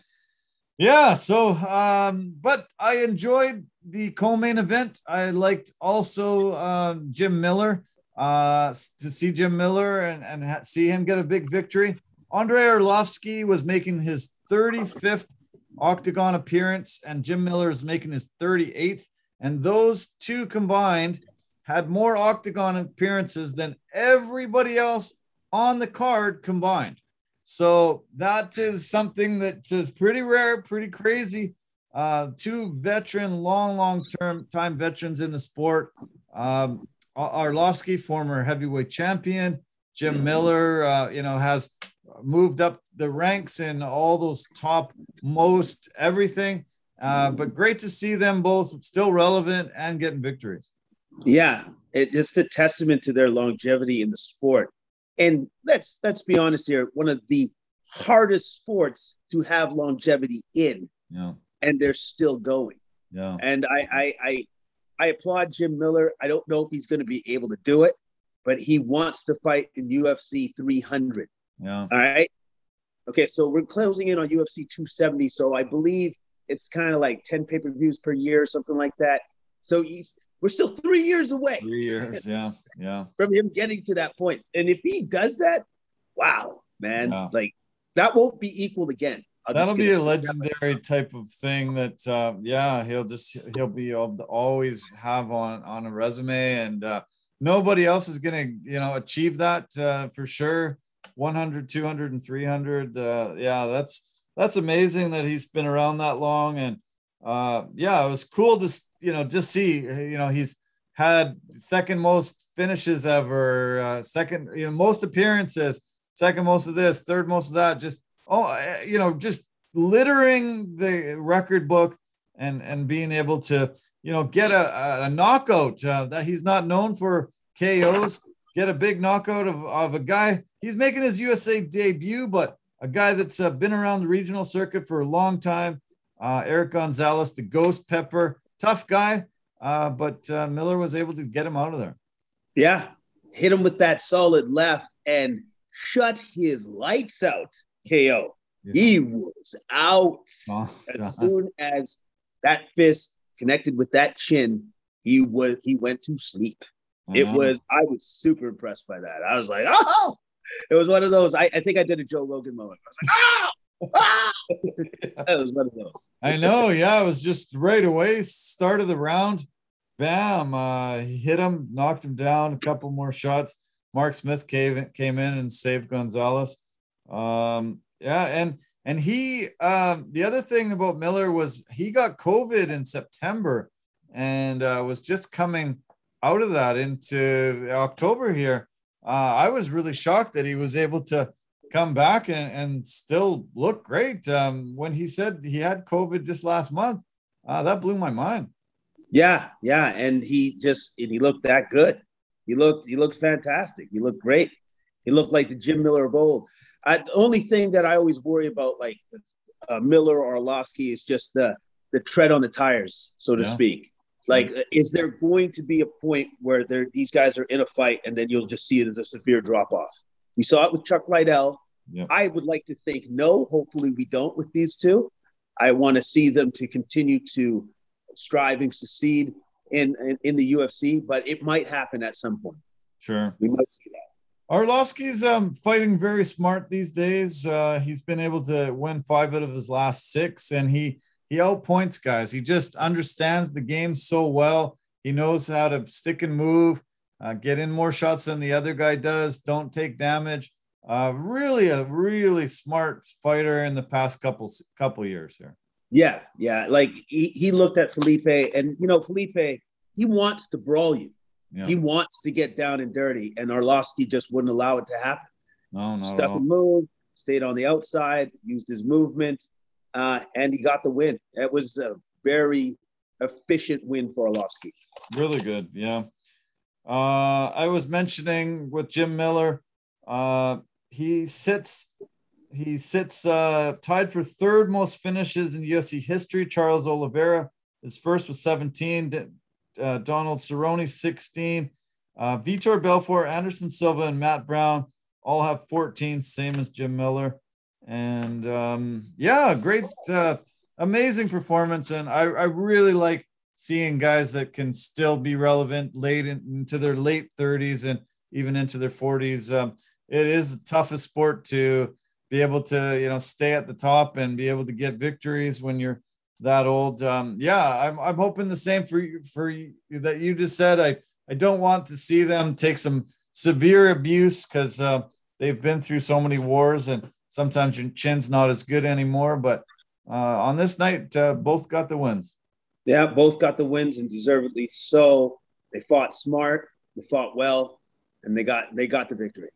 yeah. So, um, but I enjoyed the co-main event. I liked also uh, Jim Miller uh, to see Jim Miller and, and ha- see him get a big victory. Andre Arlovsky was making his 35th octagon appearance, and Jim Miller is making his 38th. And those two combined had more octagon appearances than everybody else on the card combined. So that is something that is pretty rare, pretty crazy. Uh, two veteran, long, long term time veterans in the sport. Um, Arlovsky, former heavyweight champion. Jim Miller, uh, you know, has moved up the ranks in all those top most everything. Uh, but great to see them both still relevant and getting victories.
Yeah, it's a testament to their longevity in the sport. And let's let's be honest here, one of the hardest sports to have longevity in.
Yeah.
And they're still going.
Yeah.
And I I I I applaud Jim Miller. I don't know if he's going to be able to do it, but he wants to fight in UFC 300.
Yeah. All
right. Okay, so we're closing in on UFC 270. So I believe it's kind of like 10 pay per views per year, something like that. So he's we're still three years away.
Three years, yeah, yeah.
From him getting to that point. And if he does that, wow, man, yeah. like that won't be equaled again.
I'll That'll be a legendary type of thing that, uh, yeah, he'll just he'll be able to always have on on a resume, and uh, nobody else is gonna you know achieve that uh, for sure. 100, 200, and 300. Uh, yeah, that's that's amazing that he's been around that long, and uh, yeah, it was cool to you know just see you know he's had second most finishes ever, uh, second you know most appearances, second most of this, third most of that, just oh, eh, you know, just littering the record book and and being able to you know get a, a knockout uh, that he's not known for KOs, get a big knockout of, of a guy. He's making his UFC debut, but a guy that's uh, been around the regional circuit for a long time. Uh, Eric Gonzalez, the Ghost Pepper, tough guy, uh, but uh, Miller was able to get him out of there.
Yeah, hit him with that solid left and shut his lights out. KO. Yeah. He was out oh, as soon as that fist connected with that chin, he was he went to sleep. Mm-hmm. It was I was super impressed by that. I was like, oh, it was one of those. I, I think I did a Joe Rogan moment. I was like, oh.
that was one of those. I know, yeah. It was just right away, start of the round, bam, uh, hit him, knocked him down, a couple more shots. Mark Smith came came in and saved Gonzalez. Um, yeah, and and he um, the other thing about Miller was he got COVID in September and uh, was just coming out of that into October here. Uh, I was really shocked that he was able to come back and, and still look great. Um, when he said he had COVID just last month, uh, that blew my mind.
Yeah, yeah, and he just and he looked that good. He looked he looked fantastic. He looked great. He looked like the Jim Miller of old. I, the only thing that I always worry about, like uh, Miller or Arlovsky, is just the the tread on the tires, so to yeah. speak. Like, is there going to be a point where there these guys are in a fight and then you'll just see it as a severe drop off? We saw it with Chuck Liddell. Yeah. I would like to think no. Hopefully, we don't with these two. I want to see them to continue to strive and succeed in, in, in the UFC, but it might happen at some point.
Sure,
we might see that.
Arlovsky's um, fighting very smart these days. Uh, he's been able to win five out of his last six, and he he outpoints guys. He just understands the game so well. He knows how to stick and move, uh, get in more shots than the other guy does. Don't take damage. Uh, really, a really smart fighter in the past couple couple years here.
Yeah, yeah. Like he, he looked at Felipe, and you know, Felipe, he wants to brawl you. Yeah. He wants to get down and dirty, and Arlovsky just wouldn't allow it to happen.
No, no.
Stuff and move, stayed on the outside, used his movement, uh, and he got the win. That was a very efficient win for Arlovsky.
Really good, yeah. Uh, I was mentioning with Jim Miller, uh, he sits he sits uh, tied for third most finishes in UFC history. Charles Oliveira is first with 17. Uh, Donald Cerrone 16. Uh, Vitor Belfort, Anderson Silva, and Matt Brown all have 14, same as Jim Miller. And um, yeah, great, uh, amazing performance. And I, I really like seeing guys that can still be relevant late in, into their late 30s and even into their 40s. Um, it is the toughest sport to be able to you know stay at the top and be able to get victories when you're that old. Um, yeah, I'm I'm hoping the same for you for you that you just said. I I don't want to see them take some severe abuse because uh, they've been through so many wars and sometimes your chin's not as good anymore. But uh, on this night, uh, both got the wins.
Yeah, both got the wins and deservedly so. They fought smart, they fought well, and they got they got the victory.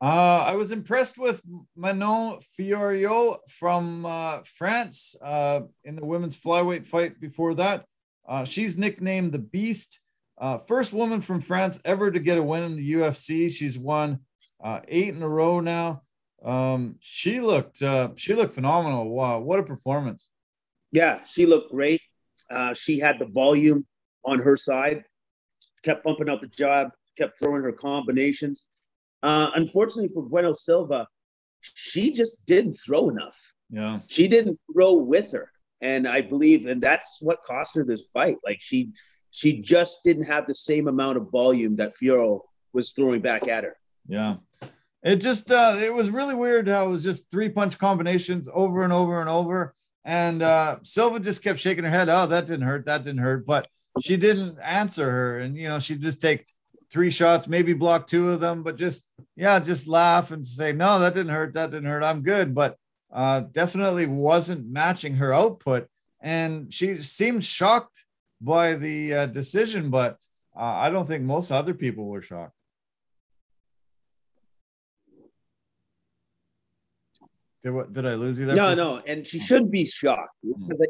Uh, I was impressed with Manon Fiorot from uh, France uh, in the women's flyweight fight before that. Uh, she's nicknamed the Beast. Uh, first woman from France ever to get a win in the UFC. She's won uh, eight in a row now. Um, she looked she looked phenomenal. Wow, what a performance!
Yeah, she looked great. she had the volume on her side. Kept pumping out the job. Kept throwing her combinations uh, unfortunately for Bueno Silva, she just didn't throw enough.
Yeah.
She didn't throw with her. And I believe, and that's what cost her this fight. Like she she just didn't have the same amount of volume that Fiorot was throwing back at her.
Yeah. It just uh it was really weird how it was just three punch combinations over and over and over. And uh Silva just kept shaking her head. Oh, that didn't hurt, that didn't hurt. But she didn't answer her. And you know, she'd just take three shots, maybe block two of them, but just yeah, just laugh and say, no, that didn't hurt, that didn't hurt. I'm good. But uh, definitely wasn't matching her output. And she seemed shocked by the uh, decision, but uh, I don't think most other people were shocked. Did, what, did I lose you there?
No, no, and she shouldn't be shocked. Mm. I,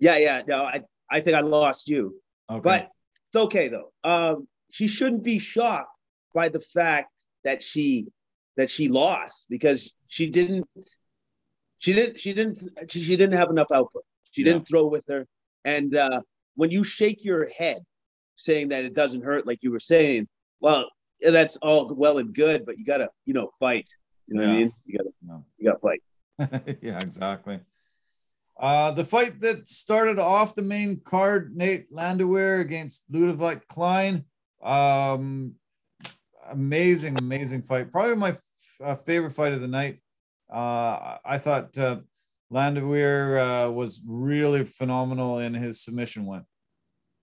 yeah, yeah, no, I, I think I lost you. Okay. But it's okay though. Um, she shouldn't be shocked by the fact that she that she lost because she didn't she didn't she didn't she, she didn't have enough output. She yeah. didn't throw with her. And uh, when you shake your head saying that it doesn't hurt, like you were saying, well, that's all well and good, but you gotta, you know, fight. You know yeah. what I mean? You gotta, you gotta fight.
yeah, exactly. Uh, the fight that started off the main card, Nate Landwehr against Ludovic Klein. Um, amazing, amazing fight. Probably my f- uh, favorite fight of the night. Uh, I thought uh, Landwehr uh, was really phenomenal in his submission win.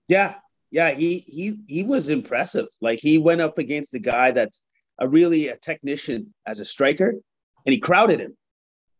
Yeah, yeah, he he he was impressive. Like he went up against a guy that's a really a technician as a striker, and he crowded him.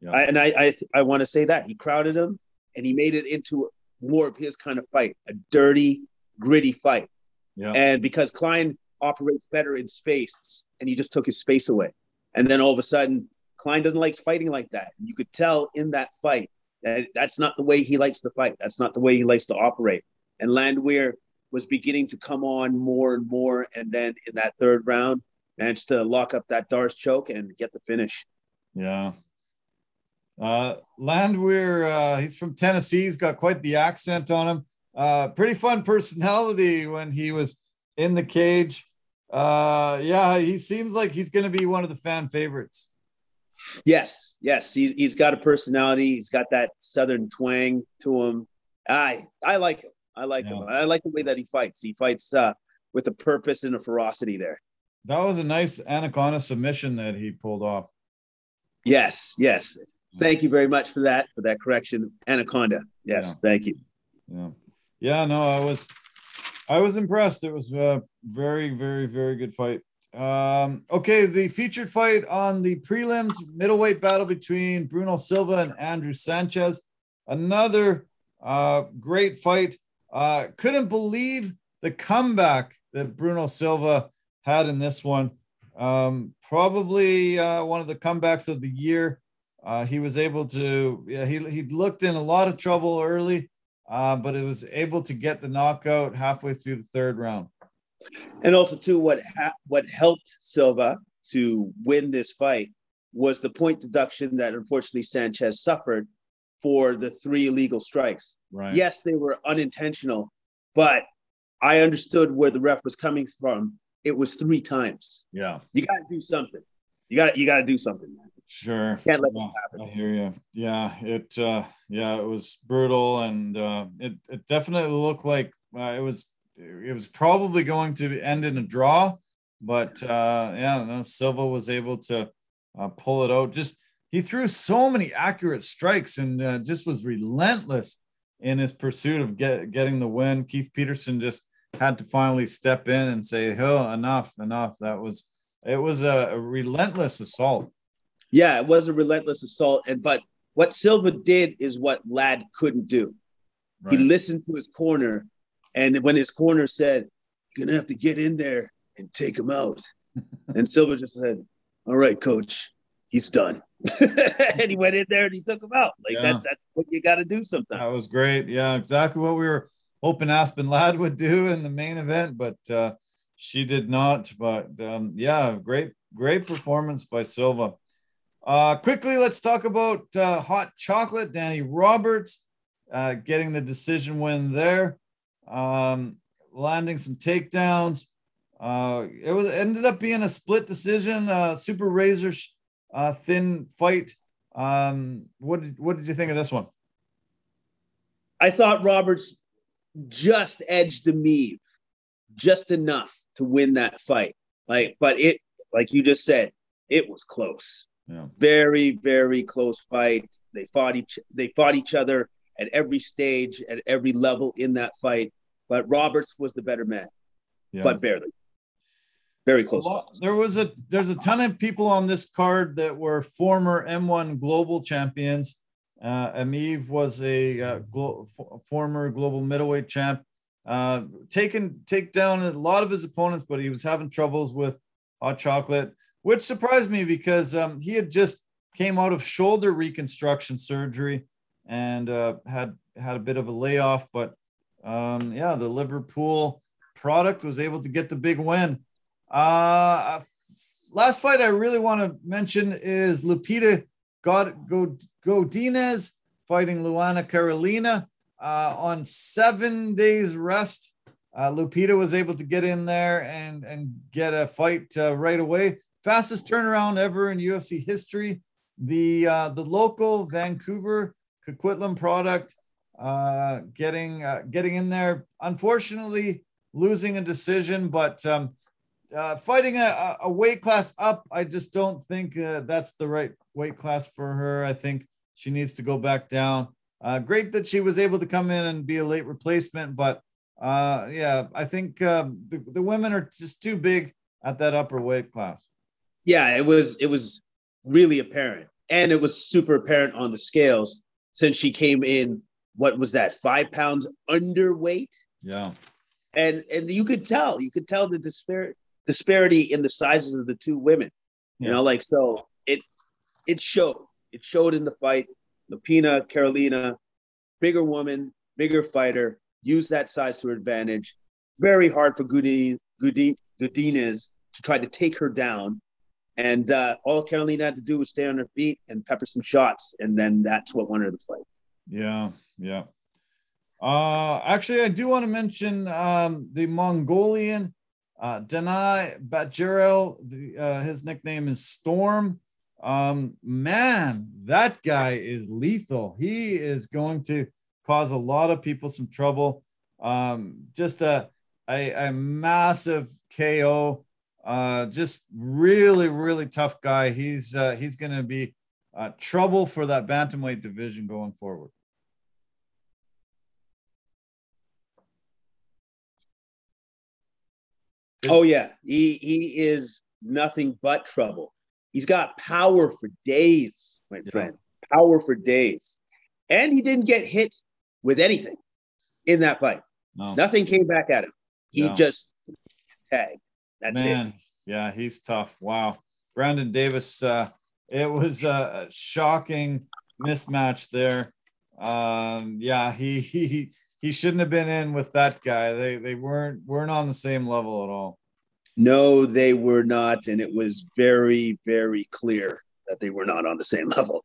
Yeah. I, and I I, I want to say that he crowded him, and he made it into more of his kind of fight, a dirty, gritty fight. Yeah. And because Klein operates better in space, and he just took his space away, and then all of a sudden, Klein doesn't like fighting like that. You could tell in that fight that that's not the way he likes to fight. That's not the way he likes to operate. And Landwehr was beginning to come on more and more, and then in that third round, managed to lock up that D'Arce choke and get the finish.
Yeah, uh, Landwehr, uh, he's from Tennessee. He's got quite the accent on him. Uh, pretty fun personality when he was in the cage. Uh, yeah, he seems like he's going to be one of the fan favorites.
Yes, yes, he's, he's got a personality. He's got that southern twang to him. I I like him. I like yeah. him. I like the way that he fights. He fights uh, with a purpose and a ferocity there.
That was a nice anaconda submission that he pulled off.
Yes, yes. Thank you very much for that for that correction. Anaconda. Yes, yeah. thank you.
Yeah. Yeah, no, I was I was impressed. It was a very, very, very good fight. Um, okay, the featured fight on the prelims middleweight battle between Bruno Silva and Andrew Sanchez. Another uh, great fight. Uh, couldn't believe the comeback that Bruno Silva had in this one. Um, probably uh, one of the comebacks of the year. Uh, he was able to, yeah, he, he looked in a lot of trouble early, uh, but it was able to get the knockout halfway through the third round.
And also, too, what ha- what helped Silva to win this fight was the point deduction that unfortunately Sanchez suffered for the three illegal strikes. Right. Yes, they were unintentional, but I understood where the ref was coming from. It was three times.
Yeah.
You got to do something. You got you got to do something. Man.
Sure.
Can't let yeah, happen.
I hear you. Yeah, it uh yeah, it was brutal and uh it, it definitely looked like uh, it was it was probably going to end in a draw, but uh yeah, no, Silva was able to uh, pull it out. Just he threw so many accurate strikes and uh, just was relentless in his pursuit of get, getting the win. Keith Peterson just had to finally step in and say, "Oh, enough, enough." That was it was a, a relentless assault.
Yeah, it was a relentless assault. And but what Silva did is what Ladd couldn't do. Right. He listened to his corner, and when his corner said, "You're gonna have to get in there and take him out," and Silva just said, "All right, coach, he's done." and he went in there and he took him out. Like yeah. that's that's what you got to do sometimes.
That was great. Yeah, exactly what we were hoping Aspen Ladd would do in the main event, but uh, she did not. But um, yeah, great, great performance by Silva. Uh, quickly, let's talk about uh, hot chocolate. Danny Roberts uh, getting the decision win there, um, landing some takedowns. Uh, it was ended up being a split decision, uh, super razor uh, thin fight. Um, what did what did you think of this one?
I thought Roberts just edged Emeev just enough to win that fight. Like, but it, like you just said, it was close. Yeah. Very, very close fight. They fought each they fought each other at every stage, at every level in that fight. But Roberts was the better man, yeah. but barely. Very close. Well,
there was a there's a ton of people on this card that were former M1 global champions. Uh, Emeev was a uh, glo- former global middleweight champ. Uh, taken take down a lot of his opponents, but he was having troubles with hot chocolate which surprised me because um, he had just came out of shoulder reconstruction surgery and uh, had had a bit of a layoff. But um, yeah, the Liverpool product was able to get the big win. Uh, last fight I really want to mention is Lupita God Godinez fighting Luana Carolina uh, on seven days rest. Uh, Lupita was able to get in there and and get a fight uh, right away. Fastest turnaround ever in UFC history. The uh, the local Vancouver Coquitlam product, uh, getting uh, getting in there. Unfortunately, losing a decision, but um, uh, fighting a, a weight class up. I just don't think uh, that's the right weight class for her. I think she needs to go back down. Uh, great that she was able to come in and be a late replacement, but uh, yeah, I think um, the, the women are just too big at that upper weight class.
Yeah, it was it was really apparent, and it was super apparent on the scales since she came in. What was that? Five pounds underweight.
Yeah,
and and you could tell you could tell the disparity disparity in the sizes of the two women. Yeah. You know, like so it it showed. It showed in the fight. Lapina, Carolina, bigger woman, bigger fighter, used that size to her advantage. Very hard for Godinez to try to take her down. And uh, all Carolina had to do was stay on her feet and pepper some shots. And then that's what won her the fight.
Yeah, yeah. Uh, actually, I do want to mention um, the Mongolian uh, Danaa. The, uh, his nickname is Storm. Um, man, that guy is lethal. He is going to cause a lot of people some trouble. Um, just a, a, a massive KO. Uh, just really, really tough guy. He's uh, he's going to be uh, trouble for that bantamweight division going forward.
Oh yeah, he he is nothing but trouble. He's got power for days, my yeah. friend. Power for days, and he didn't get hit with anything in that fight. No. Nothing came back at him. He no. just tagged. That's Man, it.
Yeah, he's tough. Wow. Brandon Davis, uh, it was a shocking mismatch there. Um, yeah, he he he shouldn't have been in with that guy. They they weren't weren't on the same level at all.
No, they were not, and it was very very clear that they were not on the same level.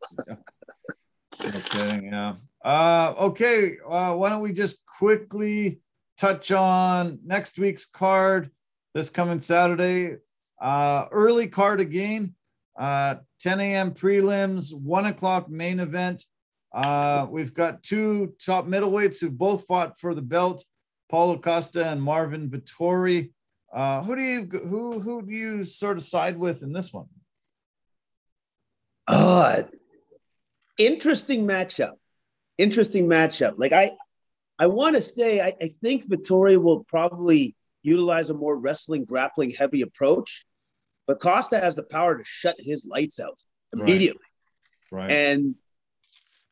okay, yeah. Uh, okay, uh, why don't we just quickly touch on next week's card this coming Saturday? Uh, early card again, uh, 10 a.m. prelims, one o'clock main event. Uh, we've got two top middleweights who both fought for the belt, Paulo Costa and Marvin Vettori. Uh, who do you who who do you sort of side with in this one?
Uh, interesting matchup. Interesting matchup. Like I, I want to say I, I think Vettori will probably utilize a more wrestling, grappling heavy approach, but Costa has the power to shut his lights out immediately.
Right. right.
And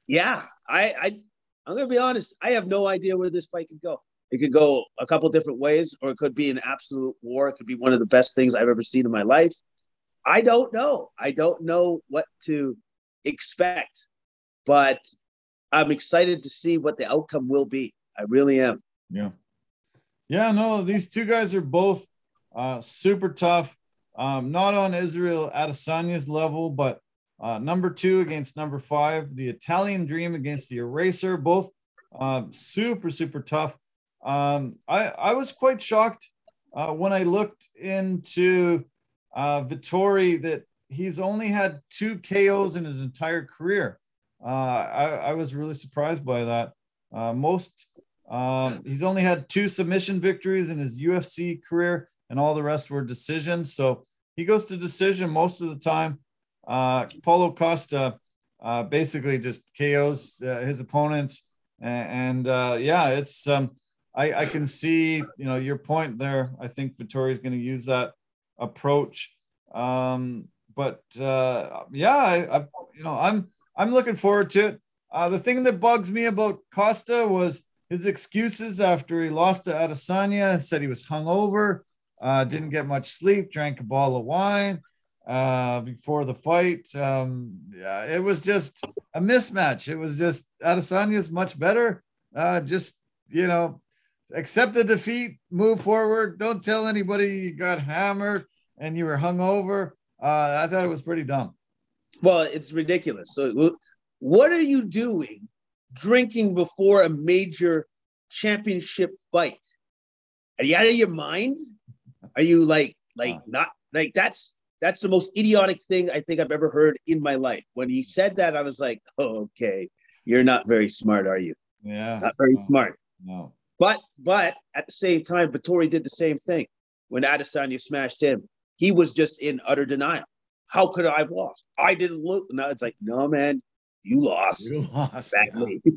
yeah, I, I I'm gonna be honest. I have no idea where this fight could go. It could go a couple different ways, or it could be an absolute war. It could be one of the best things I've ever seen in my life. I don't know. I don't know what to expect, but I'm excited to see what the outcome will be. I really am.
Yeah. Yeah, no, these two guys are both uh, super tough. Um, not on Israel Adesanya's level, but uh, number two against number five, the Italian Dream against the Eraser, both uh, super, super tough. Um, I, I was quite shocked uh, when I looked into uh, Vettori that he's only had two KOs in his entire career. Uh, I, I was really surprised by that. Uh, most, um, he's only had two submission victories in his UFC career, and all the rest were decisions. So he goes to decision most of the time. Uh, Paulo Costa uh, basically just KOs uh, his opponents, and, and uh, yeah, it's um, I, I can see you know your point there. I think Vettori is going to use that approach, um, but uh, yeah, I, I, you know I'm I'm looking forward to it. Uh, the thing that bugs me about Costa was his excuses after he lost to Adesanya. Said he was hungover, uh, didn't get much sleep, drank a bottle of wine uh, before the fight. Um, yeah, it was just a mismatch. It was just Adesanya's much better. Uh, just you know, accept the defeat, move forward. Don't tell anybody you got hammered and you were hungover. Uh, I thought it was pretty dumb.
Well, it's ridiculous. So, what are you doing drinking before a major championship fight? Are you out of your mind? Are you like, like not like that's that's the most idiotic thing I think I've ever heard in my life. When he said that, I was like, oh, okay. you're not very smart, are you?
Yeah.
Not very
no,
smart.
No.
But but at the same time, Vettori did the same thing when Adesanya smashed him. He was just in utter denial. How could I have lost? I didn't look. No, it's like, no, man, you lost.
You lost.
Badly.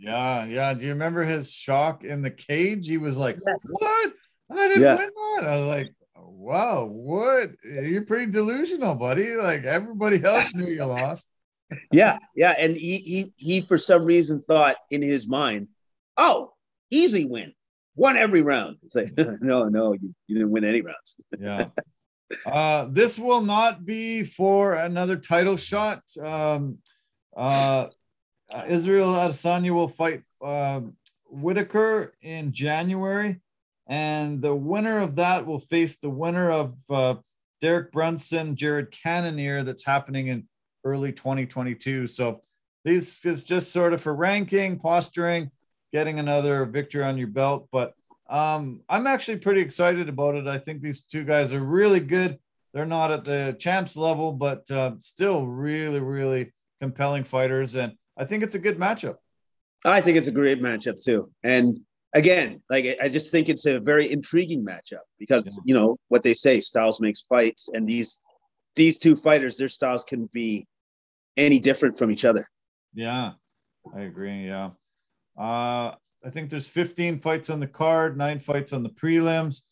Yeah, yeah. Do you remember his shock in the cage? He was like,
Yes.
"What? I didn't
Yeah.
win that." I was like, "Wow, what? You're pretty delusional, buddy. Like everybody else knew you lost."
yeah, yeah. And he he he for some reason thought in his mind, oh, easy win. Won every round. It's like, no, no, you, you didn't win any rounds.
Yeah. Uh, this will not be for another title shot. Um, uh, Israel Adesanya will fight uh, Whittaker in January, and the winner of that will face the winner of uh, Derek Brunson, Jared Cannonier, that's happening in early 2022. So these is just sort of for ranking, posturing, getting another victory on your belt. But um, I'm actually pretty excited about it. I think these two guys are really good. They're not at the champs level, but uh, still really, really compelling fighters. And I think it's a good matchup.
I think it's a great matchup too. And again, like I- just think it's a very intriguing matchup because
Yeah.
you know what they say, styles makes fights, and these these two fighters, their styles can be any different from each other.
Yeah, I agree. Yeah. Uh, I think there's 15 fights on the card, nine fights on the prelims.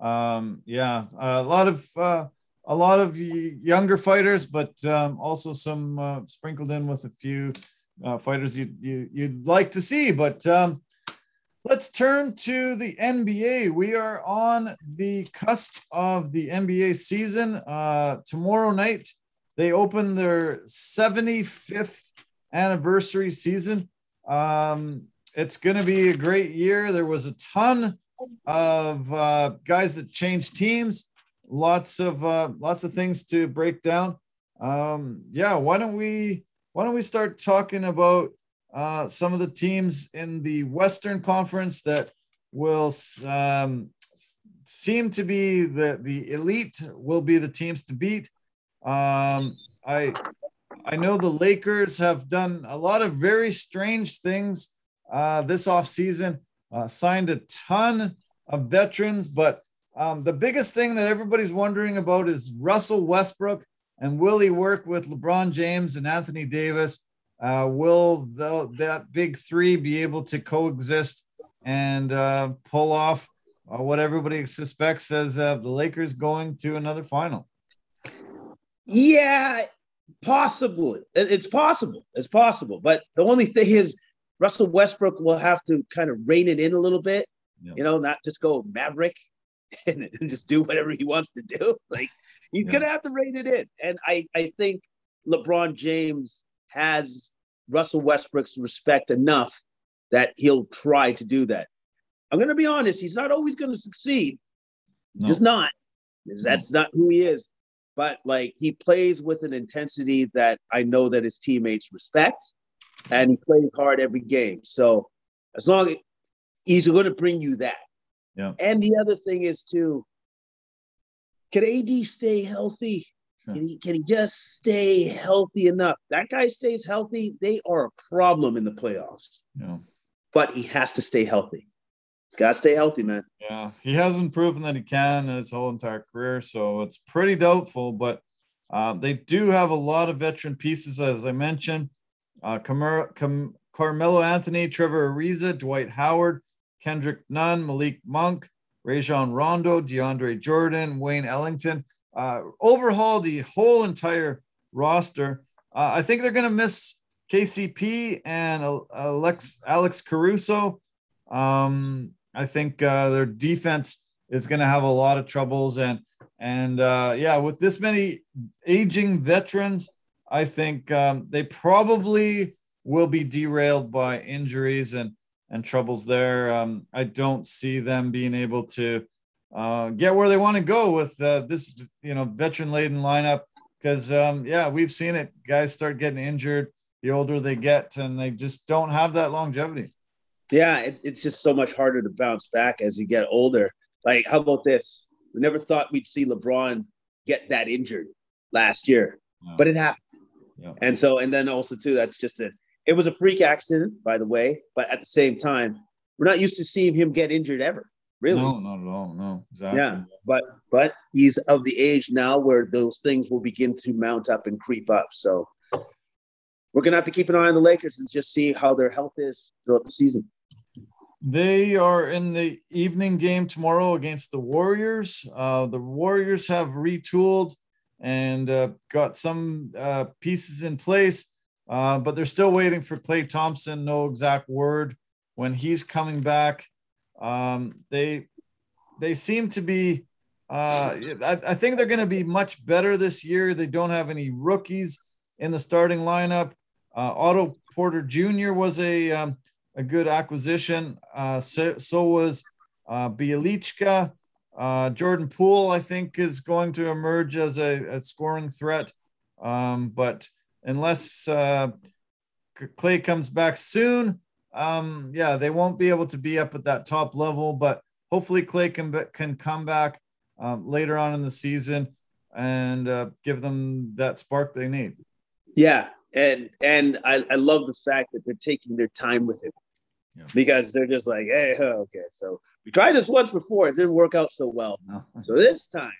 Um, yeah, a lot of uh, a lot of younger fighters, but um, also some uh, sprinkled in with a few uh, fighters you, you you'd like to see. But um, let's turn to the NBA. We are on the cusp of the NBA season. Uh, tomorrow night, they open their 75th anniversary season. Um, it's going to be a great year. There was a ton of uh, guys that changed teams. Lots of uh, lots of things to break down. Um, yeah, why don't we why don't we start talking about uh, some of the teams in the Western Conference that will um, seem to be the the elite will be the teams to beat. Um, I I know the Lakers have done a lot of very strange things uh, this offseason, uh, signed a ton of veterans, but um, the biggest thing that everybody's wondering about is Russell Westbrook and will he work with LeBron James and Anthony Davis? Uh, will the, that big three be able to coexist and uh, pull off uh, what everybody suspects as uh, the Lakers going to another final?
Yeah, possibly. It's possible. It's possible. But the only thing is, Russell Westbrook will have to kind of rein it in a little bit.
Yeah.
You know, not just go maverick and, and just do whatever he wants to do. Like he's
Yeah.
gonna have to rein it in. And I I think LeBron James has Russell Westbrook's respect enough that he'll try to do that. I'm gonna be honest. He's not always gonna succeed.
No.
Just not. That's not who he is. But like he plays with an intensity that I know that his teammates respect, and he plays hard every game. So as long as he's going to bring you that.
Yeah.
And the other thing is too, can AD stay healthy?
Sure.
Can he can he just stay healthy enough? That guy stays healthy, they are a problem in the playoffs.
Yeah.
But he has to stay healthy. He's got to stay healthy, man.
Yeah, he hasn't proven that he can in his whole entire career, so it's pretty doubtful. But uh, they do have a lot of veteran pieces, as I mentioned. Uh, Camar- Cam- Carmelo Anthony, Trevor Ariza, Dwight Howard, Kendrick Nunn, Malik Monk, Rajon Rondo, DeAndre Jordan, Wayne Ellington. Uh, overhaul the whole entire roster. Uh, I think they're going to miss KCP and Alex Alex Caruso. Um, I think uh, their defense is going to have a lot of troubles, and and uh, yeah, with this many aging veterans, I think um, they probably will be derailed by injuries and and troubles there. Um, I don't see them being able to uh, get where they want to go with uh, this you know veteran laden lineup because um, yeah, we've seen it. Guys start getting injured the older they get, and they just don't have that longevity.
Yeah, it's it's just so much harder to bounce back as you get older. Like, how about this? We never thought we'd see LeBron get that injured last year, but it happened.
Yeah.
And so, and then also too, that's just a it was a freak accident, by the way. But at the same time, we're not used to seeing him get injured ever. Really?
No, not at all. No, exactly.
Yeah, but but he's of the age now where those things will begin to mount up and creep up. So we're gonna have to keep an eye on the Lakers and just see how their health is throughout the season.
They are in the evening game tomorrow against the Warriors. Uh, the Warriors have retooled and uh, got some uh, pieces in place, uh, but they're still waiting for Klay Thompson. No exact word when he's coming back. Um, they they seem to be. Uh, I, I think they're going to be much better this year. They don't have any rookies in the starting lineup. Uh, Otto Porter Jr. was a um, a good acquisition. Uh, so, so was uh, Bjelica. Uh, Jordan Poole, I think, is going to emerge as a, a scoring threat. Um, but unless uh, Klay comes back soon, um, yeah, they won't be able to be up at that top level. But hopefully, Klay can can come back um, later on in the season and uh, give them that spark they need.
Yeah, and and I, I love the fact that they're taking their time with him yeah. because they're just like, hey, okay, so we tried this once before, it didn't work out so well. No. So this time,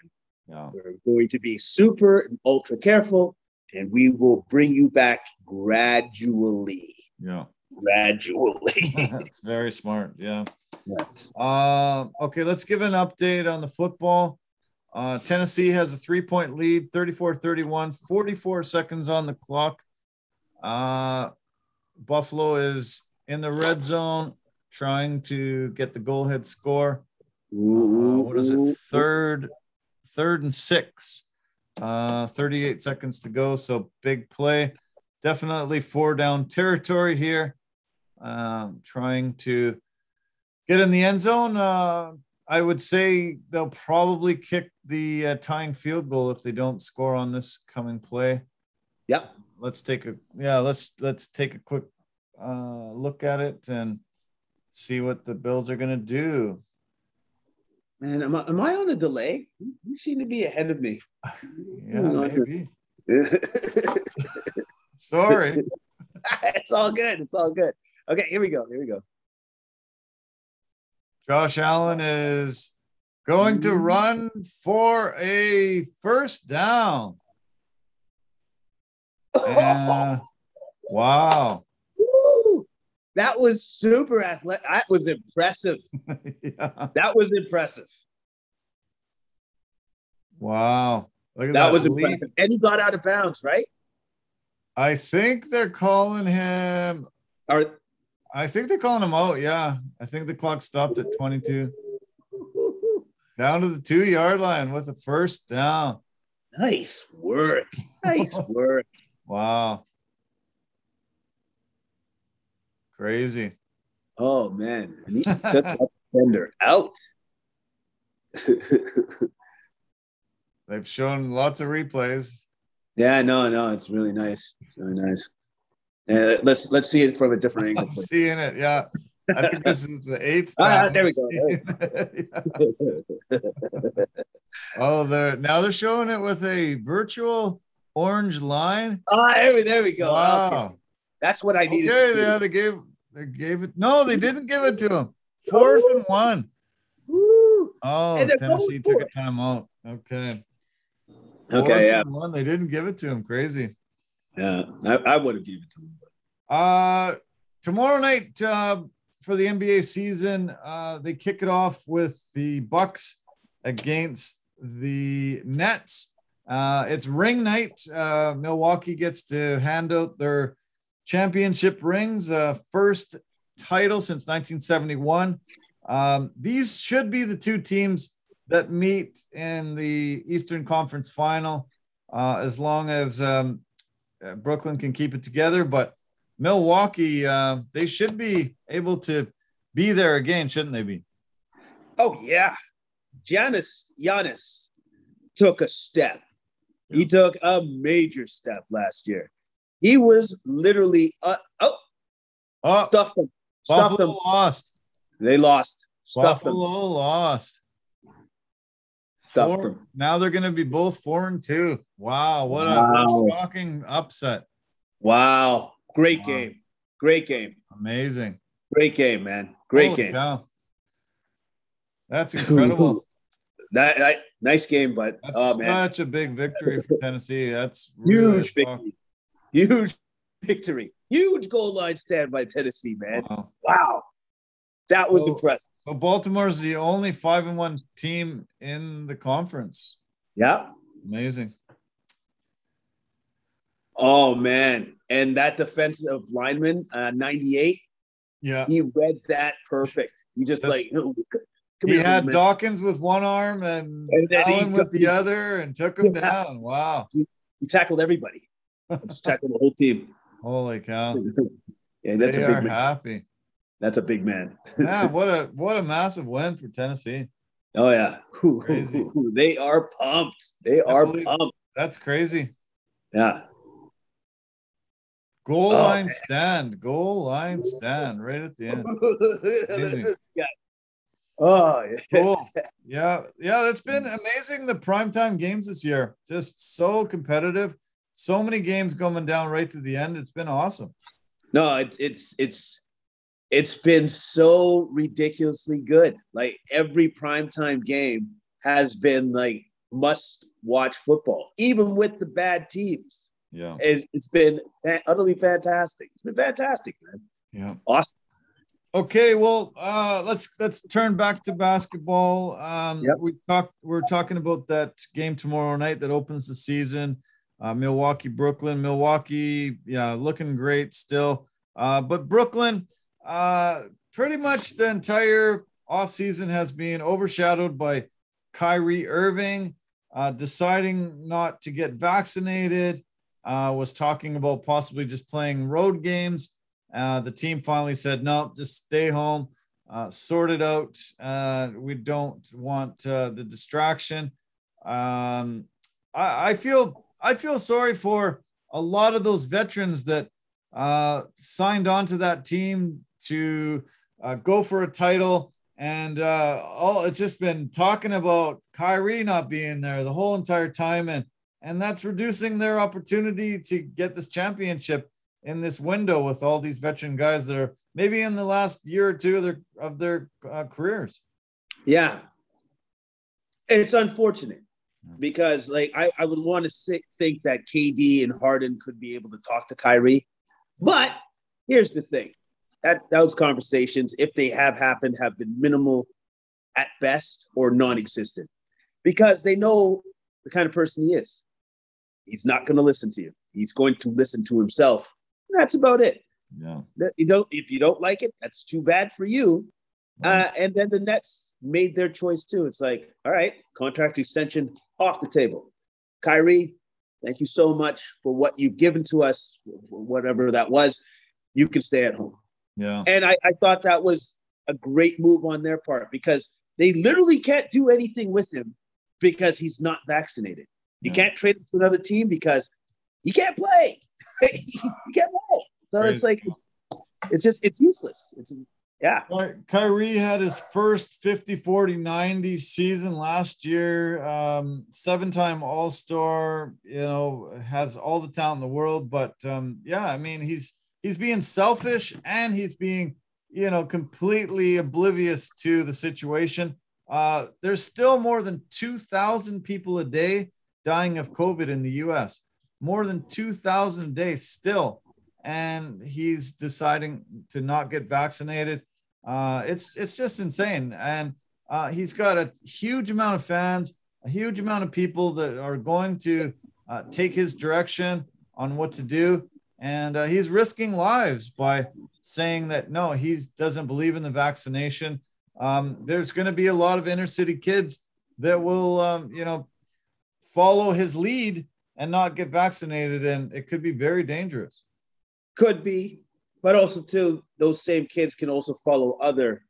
we're going to be super and ultra careful, and we will bring you back gradually.
Yeah.
Gradually.
That's very smart. Yeah.
Yes.
Uh, okay, let's give an update on the football. Uh, Tennessee has a three point lead, 34 31, 44 seconds on the clock. Uh, Buffalo is in the red zone trying to get the goal head score. Uh, what is it? Third, third and six. Uh, 38 seconds to go. So big play. Definitely four down territory here. Um, trying to get in the end zone. Uh, I would say they'll probably kick the uh, tying field goal if they don't score on this coming play.
Yep.
Let's take a yeah. Let's let's take a quick uh, look at it and see what the Bills are going to do.
Man, am I, am I on a delay? You seem to be ahead of me.
yeah, maybe. Sorry.
it's all good. It's all good. Okay, here we go. Here we go.
Josh Allen is going to mm-hmm. run for a first down. Wow.
That was super athletic. That was impressive. yeah. That was impressive.
Wow.
Look at that, that was lead. impressive. And he got out of bounds, right?
I think they're calling him.
Or
I think they're calling him out. Yeah. I think the clock stopped at 22. down to the two yard line with a first down.
Nice work. Nice work.
wow. Crazy.
Oh man, and he took that defender out.
They've shown lots of replays.
Yeah, no, no, it's really nice. It's really nice. Uh, let's let's see it from a different angle.
I'm seeing it, yeah. I think this is the eighth.
Ah, there we go.
oh, they're now they're showing it with a virtual orange line.
Ah, there we, there we go.
Wow. Okay.
That's what I needed.
Okay, yeah, they gave they gave it. No, they didn't give it to him. Fourth Ooh. and one.
Ooh.
Oh, Tennessee took a timeout. Okay.
Fourth okay, yeah.
One. They didn't give it to him. Crazy.
Yeah, I, I would have given it to him.
Uh, tomorrow night uh, for the NBA season, uh, they kick it off with the Bucks against the Nets. Uh, it's ring night. Uh, Milwaukee gets to hand out their championship rings, uh, first title since 1971. Um, these should be the two teams that meet in the Eastern Conference final, uh, as long as um, uh, Brooklyn can keep it together. But Milwaukee, uh, they should be able to be there again, shouldn't they be?
Oh yeah, Giannis Giannis took a step. He took a major step last year. He was literally uh, oh,
oh
stuffed them. Stuffed them.
lost.
They lost. Stuffed
Buffalo
them.
lost.
Stuffed four, them.
Now they're going to be both four and two. Wow, what wow. a shocking upset!
Wow, great wow. game. Great game.
Amazing.
Great game, man. Great
Holy
game.
cow. That's incredible.
that, that- nice game, but
That's
oh
such a big victory for Tennessee. That's really
huge victory. Huge victory. Huge goal line stand by Tennessee, man.
Wow.
Wow. That was
So-
impressive.
So Baltimore's the only five and one team in the conference.
Yeah.
Amazing.
Oh man. And that defensive lineman, uh, 98,
Yeah.
he read that perfect. He just
That's-
like "Oh,
He
here,
had
man."
Dawkins with one arm and,
And he
Allen with the other and took him
Yeah.
down. Wow.
He tackled everybody. Just tackled the whole team.
Holy cow.
yeah, that's
they
a big
are
man.
happy.
That's a big man.
Yeah, what a what a massive win for Tennessee.
Oh yeah. They are pumped. They are
believe-
pumped.
That's crazy.
Yeah.
Goal
Oh,
line
man.
stand, goal line stand right at the end.
Yeah. Oh yeah.
Cool. Yeah, yeah, that's been amazing. The primetime games this year, just so competitive. So many games coming down right to the end. It's been awesome.
No, it's it's it's it's been so ridiculously good. Like every primetime game has been like must watch football, even with the bad teams.
Yeah,
It's, it's been utterly fantastic. It's been fantastic, man.
yeah.
Awesome.
Okay, well, uh, let's let's turn back to basketball. Um,
Yep.
We talked. We're talking about that game tomorrow night that opens the season. Uh, Milwaukee, Brooklyn, Milwaukee. Yeah, looking great still. Uh, but Brooklyn, uh, pretty much the entire offseason has been overshadowed by Kyrie Irving uh, deciding not to get vaccinated. Uh, was talking about possibly just playing road games. Uh, the team finally said, no, just stay home, sort it out. We don't want the distraction. Um, I, I feel I feel sorry for a lot of those veterans that uh, signed on to that team to uh, go for a title. And uh, oh, it's just been talking about Kyrie not being there the whole entire time, and and that's reducing their opportunity to get this championship in this window with all these veteran guys that are maybe in the last year or two of their of their uh, careers.
Yeah. It's unfortunate Mm. because like I, I would want to think that KD and Harden could be able to talk to Kyrie. But here's the thing. That those conversations, if they have happened, have been minimal at best or non-existent. Because they know the kind of person he is. He's not going to listen to you. He's going to listen to himself. That's about it.
Yeah.
You don't if you don't like it, that's too bad for you. Uh, and then the Nets made their choice too. It's like, all right, contract extension off the table. Kyrie, thank you so much for what you've given to us, whatever that was. You can stay at home.
Yeah.
And I, I thought that was a great move on their part because they literally can't do anything with him because he's not vaccinated. You
Yeah.
can't trade him to another team because he can't play. he can't play. So it's like, it's just, it's useless. It's, yeah.
Ky- Kyrie had his first 50 40 90 season last year. Um, seven time All Star, you know, has all the talent in the world. But um, yeah, I mean, he's he's being selfish and he's being, you know, completely oblivious to the situation. Uh, there's still more than 2,000 people a day dying of COVID in the US, more than 2,000 a day still and he's deciding to not get vaccinated. Uh, it's it's just insane, and uh, he's got a huge amount of fans, a huge amount of people that are going to uh, take his direction on what to do, and uh, he's risking lives by saying that no, he doesn't believe in the vaccination. Um, there's going to be a lot of inner city kids that will, um, you know, follow his lead and not get vaccinated, and it could be very dangerous.
Could be, but also too, those same kids can also follow other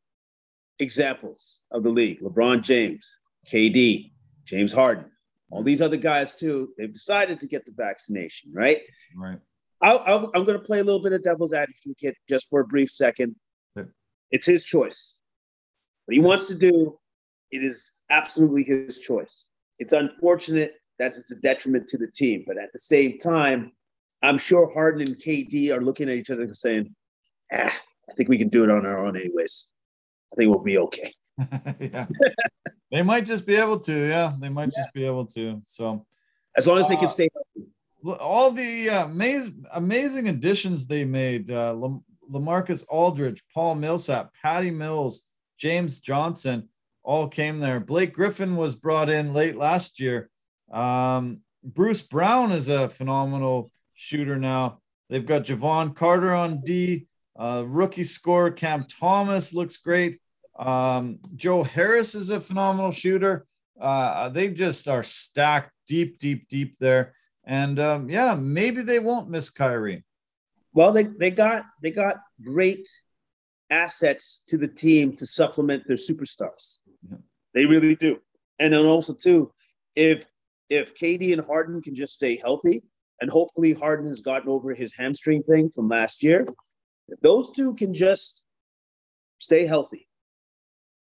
examples of the league. LeBron James, KD, James Harden, all these other guys too. They've decided to get the vaccination, right?
Right.
I'll, I'll, I'm going to play a little bit of devil's advocate just for a brief second. It's his choice. What he wants to do, it is absolutely his choice. It's unfortunate that it's a detriment to the team, but at the same time, I'm sure Harden and KD are looking at each other and saying, eh, I think we can do it on our own anyways. I think we'll be okay.
yeah. they might just be able to. Yeah, they might yeah. just be able to. So
as long as they can uh, stay healthy.
All the uh, amazing, amazing additions they made. Uh, Lamarcus Aldridge, Paul Millsap, Patty Mills, James Johnson all came there. Blake Griffin was brought in late last year. Um, Bruce Brown is a phenomenal shooter now. They've got Jevon Carter on D. Uh, rookie scorer Cam Thomas looks great. Um, Joe Harris is a phenomenal shooter. Uh, they just are stacked deep, deep, deep there. And um, yeah, maybe they won't miss Kyrie.
Well, they, they got they got great assets to the team to supplement their superstars. Yeah. They really do. And then also too, if if KD and Harden can just stay healthy, and hopefully Harden has gotten over his hamstring thing from last year, if those two can just stay healthy,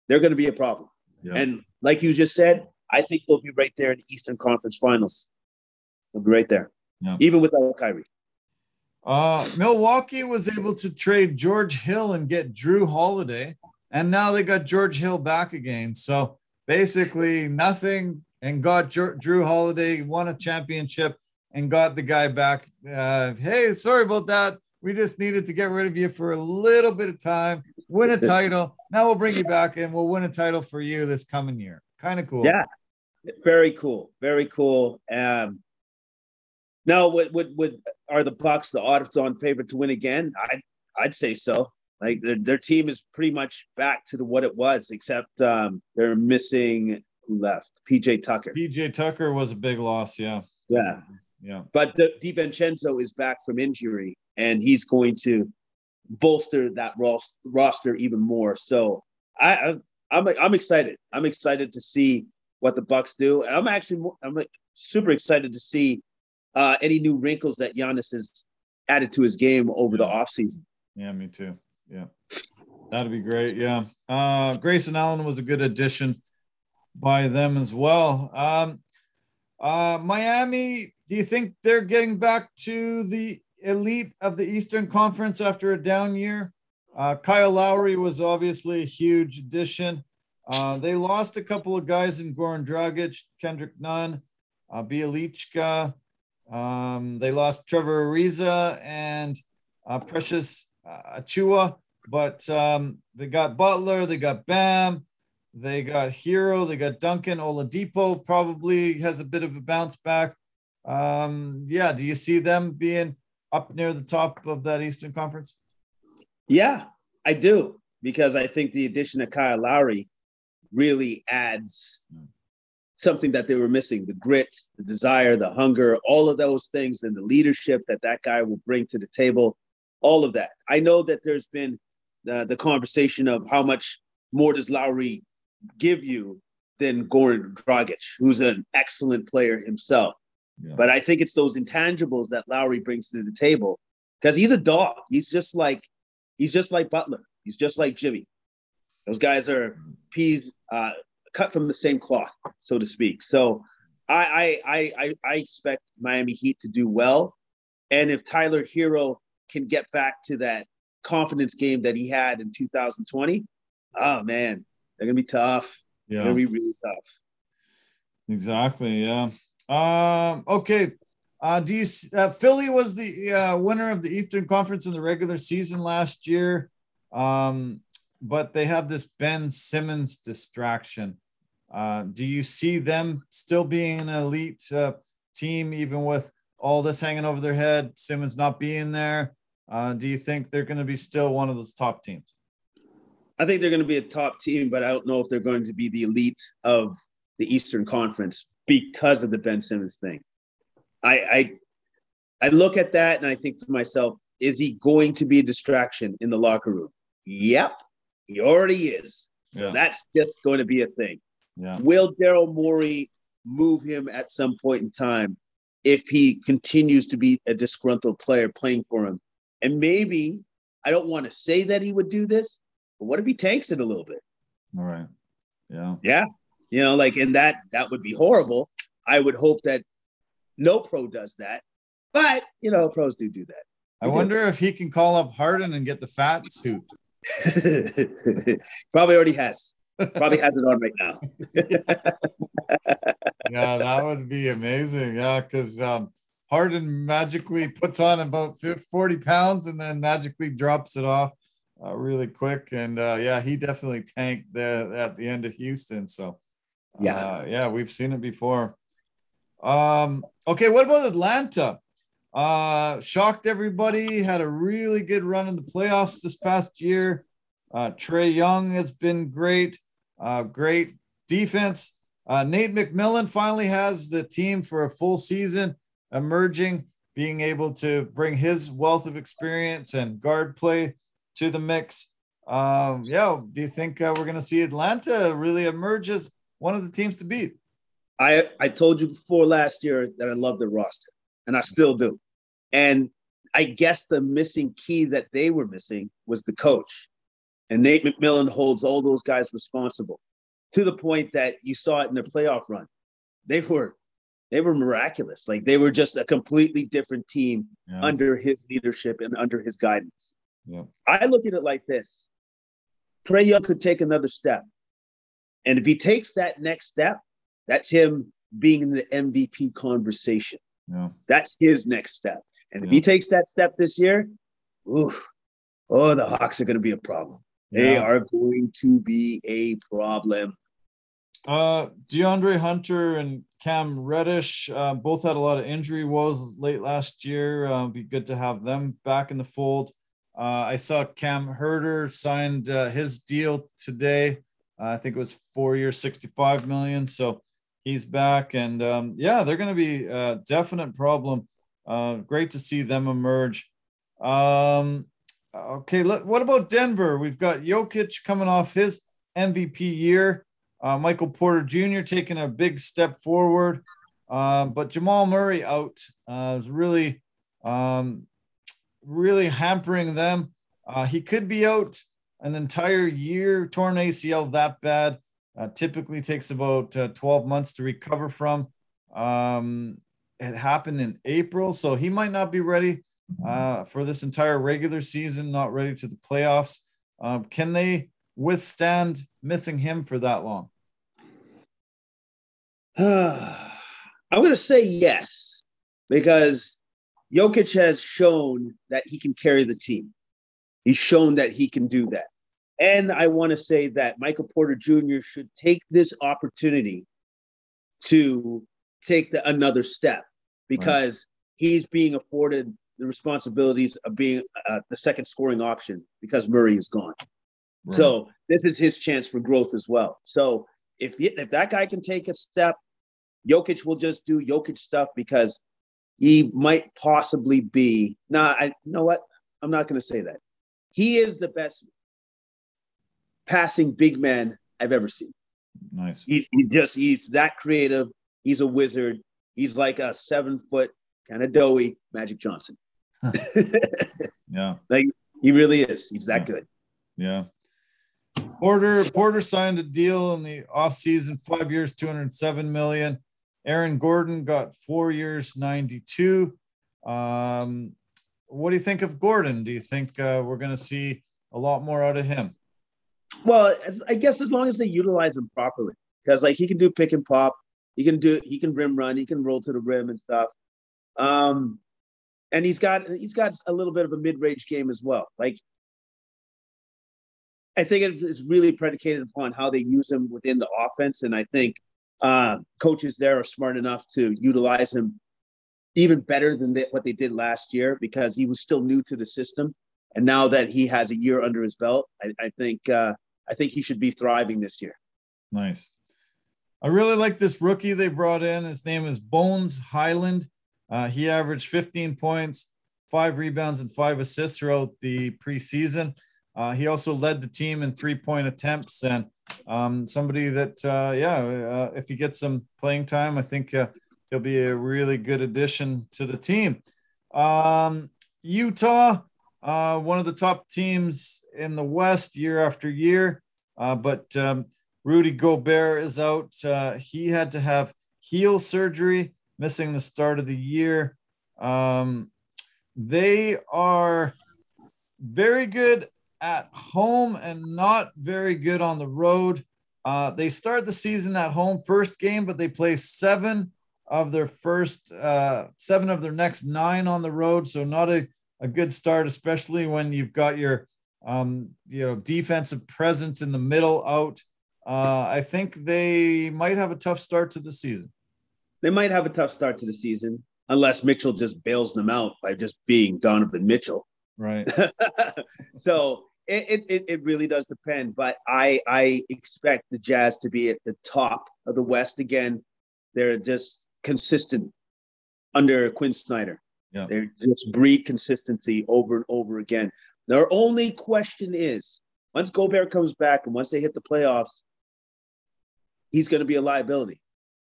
they're going to be a problem. Yeah. And like you just said, I think they'll be right there in the Eastern Conference Finals. They'll be right there, yeah. even without Kyrie.
Uh, Milwaukee was able to trade George Hill and get Jrue Holiday, and now they got George Hill back again. So basically, nothing and got Jrue Holiday, won a championship, and got the guy back. Uh, hey, sorry about that. We just needed to get rid of you for a little bit of time, win a title. Now we'll bring you back and we'll win a title for you this coming year. Kind of cool.
Yeah, very cool. Very cool. Um, now, would would would are the Bucks the odds-on favorite to win again? I'd I'd say so. Like their, their team is pretty much back to the, what it was, except um, they're missing who left? PJ Tucker.
PJ Tucker was a big loss. Yeah.
Yeah.
Yeah.
But the DiVincenzo is back from injury, and he's going to bolster that roster even more. So I, I'm I'm excited. I'm excited to see what the Bucks do, and I'm actually I'm super excited to see uh, any new wrinkles that Giannis has added to his game over the offseason.
Yeah, me too. Yeah. That'd be great. Yeah. Uh, Grayson Allen was a good addition by them as well. Um, uh, Miami, do you think they're getting back to the elite of the Eastern Conference after a down year? Uh, Kyle Lowry was obviously a huge addition. Uh, they lost a couple of guys in Goran Dragic, Kendrick Nunn, uh, Bjelica, um, they lost Trevor Ariza and uh, Precious uh, Achiuwa, but um, they got Butler, they got Bam, they got Herro, they got Duncan Oladipo. Probably has a bit of a bounce back. Um, yeah, do you see them being up near the top of that Eastern Conference?
Yeah, I do because I think the addition of Kyle Lowry really adds something that they were missing the grit the desire the hunger all of those things and the leadership that that guy will bring to the table all of that i know that there's been uh, the conversation of how much more does lowry give you than goran dragic who's an excellent player himself yeah. but i think it's those intangibles that lowry brings to the table because he's a dog he's just like he's just like butler he's just like jimmy those guys are peas uh, cut from the same cloth, so to speak. So I I I I expect Miami Heat to do well, and if Tyler Herro can get back to that confidence game that he had in 2020, oh man, they're gonna be tough. Yeah, they're gonna be really tough.
Exactly. Yeah. Um. Okay. Uh, do you uh, Philly was the uh, winner of the Eastern Conference in the regular season last year, um, but they have this Ben Simmons distraction. Uh, do you see them still being an elite uh, team, even with all this hanging over their head, Simmons not being there? Uh, do you think they're going to be still one of those top teams?
I think they're going to be a top team, but I don't know if they're going to be the elite of the Eastern Conference because of the Ben Simmons thing. I, I, I look at that and I think to myself, is he going to be a distraction in the locker room? Yep, he already is. Yeah. that's just going to be a thing.
Yeah.
Will Daryl Morey move him at some point in time if he continues to be a disgruntled player playing for him? And maybe I don't want to say that he would do this, but what if he tanks it a little bit?
All right. Yeah.
Yeah. You know, like, and that that would be horrible. I would hope that no pro does that, but you know, pros do do that.
I wonder if he can call up Harden and get the fat suit.
Probably already has. Probably has it on right now.
yeah, that would be amazing. Yeah, because um, Harden magically puts on about 40 pounds and then magically drops it off uh, really quick. And uh, yeah, he definitely tanked the, at the end of Houston. So yeah, uh, yeah, we've seen it before. Um, okay, what about Atlanta? Uh, shocked everybody. Had a really good run in the playoffs this past year. Uh, Trae Young has been great. Uh, great defense. Uh, Nate McMillan finally has the team for a full season, emerging, being able to bring his wealth of experience and guard play to the mix. Um, yeah, do you think uh, we're going to see Atlanta really emerge as one of the teams to beat?
I I told you before last year that I love the roster, and I still do. And I guess the missing key that they were missing was the coach. And Nate McMillan holds all those guys responsible to the point that you saw it in their playoff run. They were they were miraculous. Like they were just a completely different team yeah. under his leadership and under his guidance. Yeah. I look at it like this. Trae Young could take another step. And if he takes that next step, that's him being in the MVP conversation. Yeah. That's his next step. And yeah. if he takes that step this year, oof, oh, the Hawks are going to be a problem. They are going to be a problem.
Uh, DeAndre Hunter and Cam Reddish uh, both had a lot of injury woes late last year. Uh, be good to have them back in the fold. Uh, I saw Cam Huerter signed uh, his deal today. I think it was four years, 65 million. So he's back. And um, yeah, they're going to be a definite problem. Uh, great to see them emerge. Um, okay, let, what about Denver? We've got Jokic coming off his MVP year. Uh, Michael Porter Jr. taking a big step forward. Uh, but Jamal Murray out uh, is really um, really hampering them. Uh, he could be out an entire year, torn ACL that bad. Uh, typically takes about uh, 12 months to recover from. Um, it happened in April, so he might not be ready uh, for this entire regular season, not ready to the playoffs. Um, can they withstand missing him for that long?
I'm going to say yes, because Jokic has shown that he can carry the team. He's shown that he can do that. And I want to say that Michael Porter Jr. should take this opportunity to take the, another step because right. he's being afforded the responsibilities of being uh, the second scoring option because Murray is gone. Right. So this is his chance for growth as well. So if if that guy can take a step, Jokic will just do Jokic stuff because he might possibly be. Nah, I you know what? I'm not going to say that. He is the best passing big man I've ever seen.
Nice.
He's, he's just he's that creative. He's a wizard. He's like a seven foot kind of doughy Magic Johnson.
yeah.
Like he really is. He's that
yeah.
good.
Yeah. Porter Porter signed a deal in the offseason, five years, 207 million. Aaron Gordon got four years, 92. Um, what do you think of Gordon? Do you think uh, we're going to see a lot more out of him?
Well, I guess as long as they utilize him properly, because like he can do pick and pop, he can do he can rim run, he can roll to the rim and stuff. Um, and he's got he's got a little bit of a mid range game as well. Like I think it is really predicated upon how they use him within the offense, and I think uh, coaches there are smart enough to utilize him even better than they, what they did last year because he was still new to the system. And now that he has a year under his belt, I, I think uh, I think he should be thriving this year.
Nice. I really like this rookie they brought in. His name is Bones Hyland. Uh, he averaged 15 points, five rebounds, and five assists throughout the preseason. Uh, he also led the team in three point attempts and um, somebody that, uh, yeah, uh, if he gets some playing time, I think uh, he'll be a really good addition to the team. Um, Utah, uh, one of the top teams in the West year after year, uh, but um, Rudy Gobert is out. he had to have heel surgery, missing the start of the year. Um, they are very good at home and not very good on the road. Uh, they start the season at home first game, but they play seven of their first uh, seven of their next nine on the road. So not a, a good start, especially when you've got your um, you know defensive presence in the middle out. Uh, I think they might have a tough start to the season.
They might have a tough start to the season unless Mitchell just bails them out by just being Donovan Mitchell.
Right.
so it, it, it really does depend, but I I expect the Jazz to be at the top of the West again. They're just consistent under Quin Snyder. Yeah. They just breed consistency over and over again. Their only question is once Gobert comes back and once they hit the playoffs, he's going to be a liability.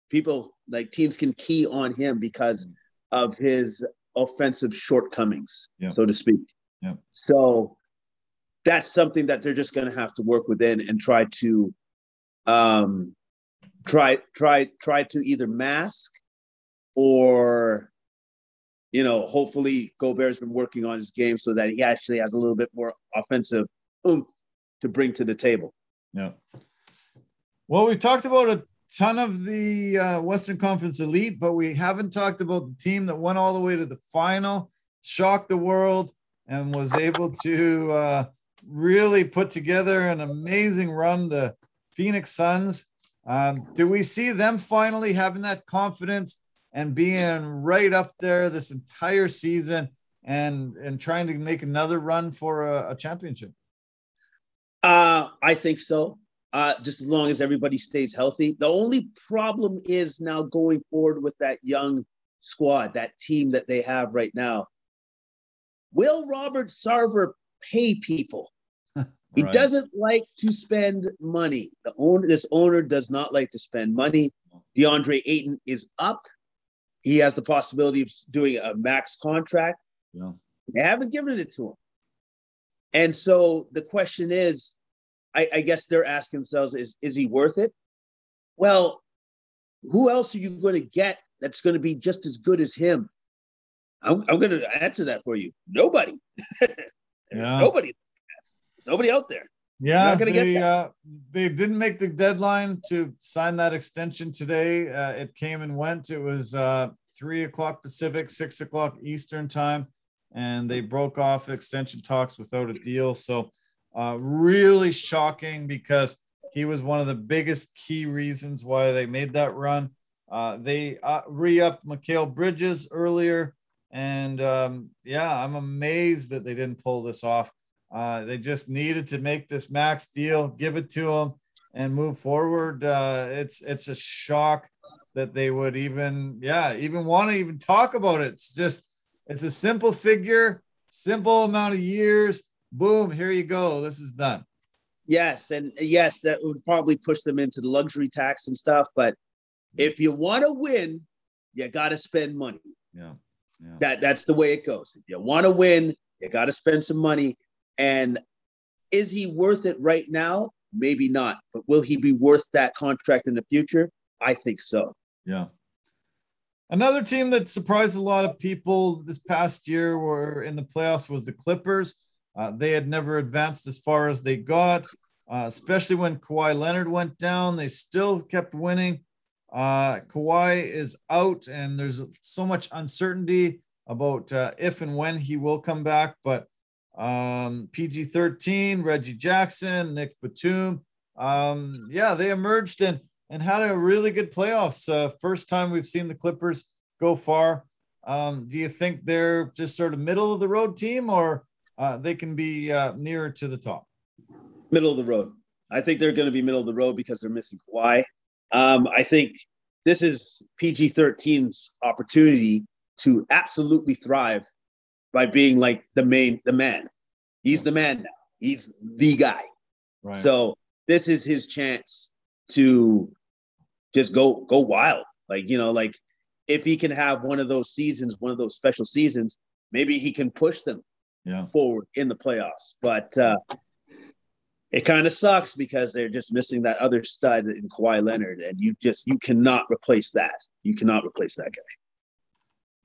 People like teams can key on him because of his offensive shortcomings, yeah. so to speak.
Yeah.
So that's something that they're just going to have to work within and try to um try try try to either mask or you know hopefully Gobert's been working on his game so that he actually has a little bit more offensive oomph to bring to the table.
Yeah. Well, we've talked about a ton of the uh, Western Conference elite, but we haven't talked about the team that went all the way to the final, shocked the world, and was able to uh, really put together an amazing run. The Phoenix Suns. Um, do we see them finally having that confidence and being right up there this entire season and and trying to make another run for a, a championship?
Uh, I think so. Uh, just as long as everybody stays healthy. The only problem is now going forward with that young squad, that team that they have right now. Will Robert Sarver pay people? He right. doesn't like to spend money. The owner, this owner does not like to spend money. DeAndre Ayton is up. He has the possibility of doing a max contract.
Yeah.
They haven't given it to him. And so the question is, I, I guess they're asking themselves, is is he worth it? Well, who else are you going to get that's going to be just as good as him? I'm, I'm going to answer that for you. Nobody. yeah. Nobody. Nobody out there.
Yeah, they, uh, they didn't make the deadline to sign that extension today. Uh, it came and went. It was uh, three o'clock Pacific, six o'clock Eastern time, and they broke off extension talks without a deal. So, uh, really shocking because he was one of the biggest key reasons why they made that run. Uh, they uh, re-upped Mikal Bridges earlier, and um, yeah, I'm amazed that they didn't pull this off. Uh, they just needed to make this max deal, give it to them, and move forward. Uh, it's it's a shock that they would even yeah even want to even talk about it. It's just it's a simple figure, simple amount of years. Boom, here you go. This is done.
Yes, and yes, that would probably push them into the luxury tax and stuff. But if you want to win, you got to spend money.
Yeah. yeah.
That that's the way it goes. If you want to win, you got to spend some money. And is he worth it right now? Maybe not. But will he be worth that contract in the future? I think so.
Yeah. Another team that surprised a lot of people this past year were in the playoffs was the Clippers. Uh, they had never advanced as far as they got, uh, especially when Kawhi Leonard went down. They still kept winning. Uh, Kawhi is out, and there's so much uncertainty about uh, if and when he will come back. But um, PG 13, Reggie Jackson, Nick Batum. Um, yeah, they emerged and, and had a really good playoffs. Uh, first time we've seen the Clippers go far. Um, do you think they're just sort of middle of the road team or uh, they can be uh, nearer to the top?
Middle of the road. I think they're going to be middle of the road because they're missing Kawhi. Um, I think this is PG 13's opportunity to absolutely thrive by being like the main the man. He's the man now. He's the guy. Right. So this is his chance to just go go wild. Like, you know, like if he can have one of those seasons, one of those special seasons, maybe he can push them
yeah.
forward in the playoffs. But uh it kind of sucks because they're just missing that other stud in Kawhi Leonard, and you just you cannot replace that. You cannot replace that guy.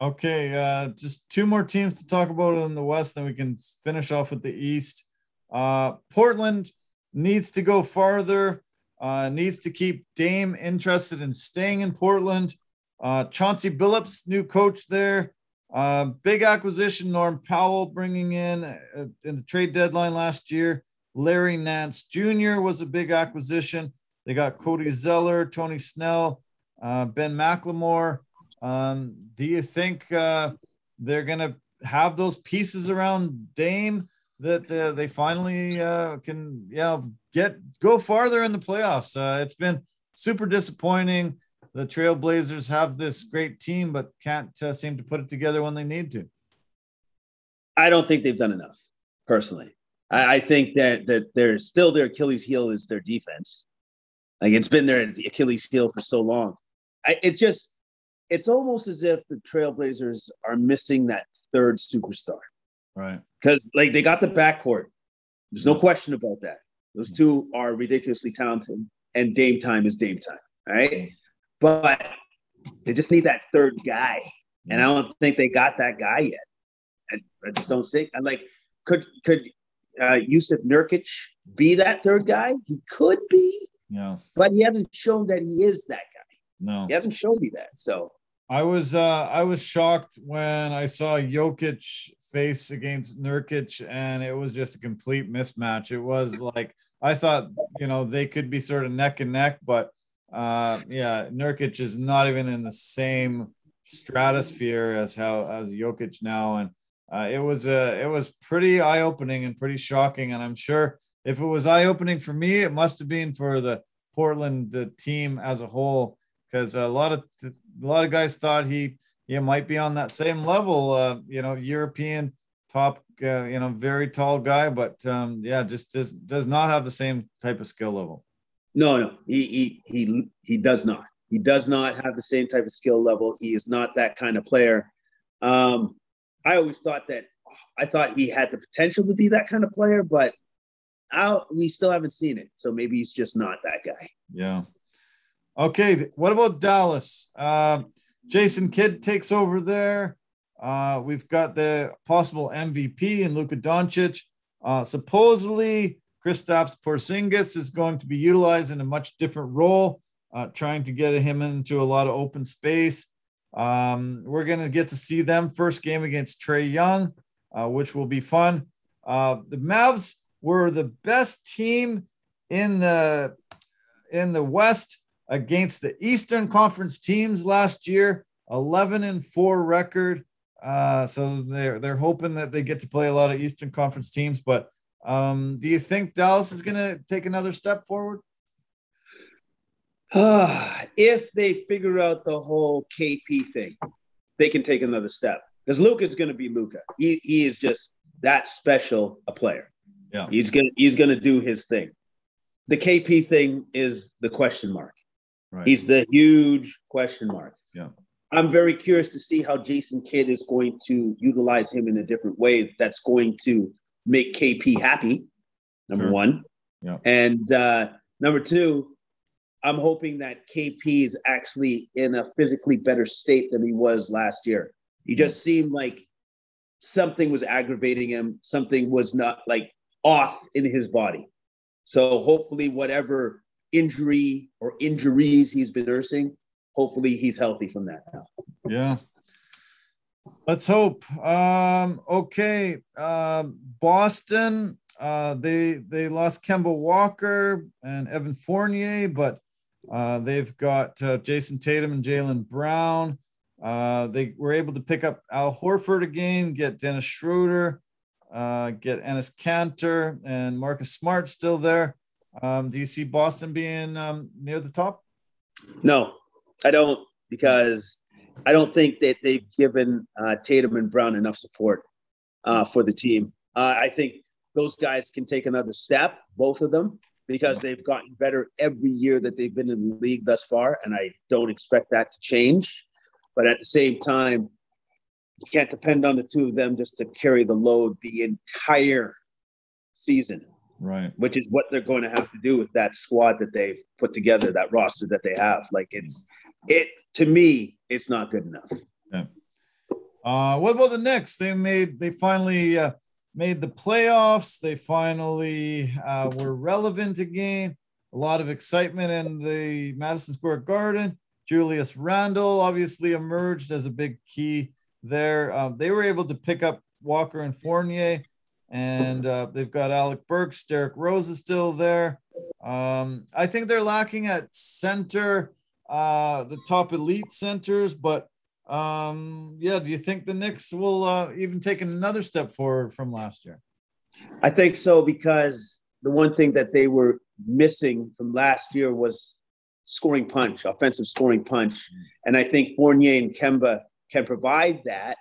Okay, uh, just two more teams to talk about in the West, then we can finish off with the East. Uh, Portland needs to go farther, uh, needs to keep Dame interested in staying in Portland. Uh, Chauncey Billups, new coach there. Uh, big acquisition, Norm Powell bringing in uh, in the trade deadline last year. Larry Nance Jr. was a big acquisition. They got Cody Zeller, Tony Snell, Ben McLemore. Um, do you think uh, they're going to have those pieces around Dame that uh, they finally uh, can, you know, get go farther in the playoffs? Uh, it's been super disappointing. The Trailblazers have this great team, but can't uh, seem to put it together when they need to.
I don't think they've done enough, personally. I, I think that that they're still their Achilles heel is their defense. Like it's been their Achilles heel for so long. I, it just it's almost as if the Trailblazers are missing that third superstar.
Right.
Because like they got the backcourt. There's no question about that. Those two are ridiculously talented, and Dame time is Dame time. Right. But they just need that third guy. And I don't think they got that guy yet. I, I just don't think. I'm like, could could uh, Jusuf Nurkic be that third guy? He could be.
Yeah.
But he hasn't shown that he is that guy.
No.
He hasn't shown me that. So
I was uh I was shocked when I saw Jokic face against Nurkic and it was just a complete mismatch. It was like I thought, you know, they could be sort of neck and neck, but uh yeah, Nurkic is not even in the same stratosphere as how as Jokic now and uh, it was a it was pretty eye opening and pretty shocking and I'm sure if it was eye opening for me it must have been for the Portland the team as a whole because a lot of a lot of guys thought he he might be on that same level. Uh, you know, European top, uh, you know, very tall guy, but um, yeah, just does does not have the same type of skill level.
No, no, he he he he does not. He does not have the same type of skill level. He is not that kind of player. Um, I always thought that I thought he had the potential to be that kind of player, but I, we still haven't seen it. So maybe he's just not that guy.
Yeah. Okay, what about Dallas? Uh, Jason Kidd takes over there. Uh, we've got the possible MVP in Luka Doncic. Uh, supposedly, Kristaps Porzingis is going to be utilized in a much different role, uh, trying to get him into a lot of open space. Um, we're going to get to see them first game against Trae Young, uh, which will be fun. Uh, the Mavs were the best team in the in the West against the Eastern Conference teams last year, 11 and 4 record. Uh, so they're they're hoping that they get to play a lot of Eastern Conference teams. But um, do you think Dallas is going to take another step forward?
if they figure out the whole KP thing, they can take another step. Because Luka is going to be Luka. He, he is just that special a player.
Yeah,
he's gonna he's gonna do his thing. The KP thing is the question mark.
Right.
He's the huge question mark.
Yeah.
I'm very curious to see how Jason Kidd is going to utilize him in a different way that's going to make KP happy, number
Sure.
one.
Yeah.
And uh, number two, I'm hoping that KP is actually in a physically better state than he was last year. He just seemed like something was aggravating him, something was not like off in his body. So hopefully, whatever injury or injuries he's been nursing, hopefully he's healthy from that now.
Yeah. Let's hope. Um, okay. Um, Boston, uh, they they lost Kemba Walker and Evan Fournier, but uh, they've got uh, Jayson Tatum and Jaylen Brown. Uh, they were able to pick up Al Horford again, get Dennis Schroeder, uh, get Enes Kanter, and Marcus Smart still there. Um, do you see Boston being um, near the top?
No, I don't because I don't think that they've given uh, Tatum and Brown enough support uh, for the team. Uh, I think those guys can take another step, both of them, because they've gotten better every year that they've been in the league thus far, and I don't expect that to change. But at the same time, you can't depend on the two of them just to carry the load the entire season
Right.
which is what they're going to have to do with that squad that they've put together, that roster that they have. Like it's it to me, it's not good enough.
Uh, what about the Knicks? They made they finally uh, made the playoffs. They finally uh, were relevant again. A lot of excitement in the Madison Square Garden. Julius Randle obviously emerged as a big key there. Um, they were able to pick up Walker and Fournier, and uh, they've got Alec Burks. Derrick Rose is still there. Um, I think they're lacking at center, uh, the top elite centers, but um, yeah, do you think the Knicks will uh, even take another step forward from last year?
I think so because the one thing that they were missing from last year was scoring punch, offensive scoring punch. And I think Fournier and Kemba can provide that.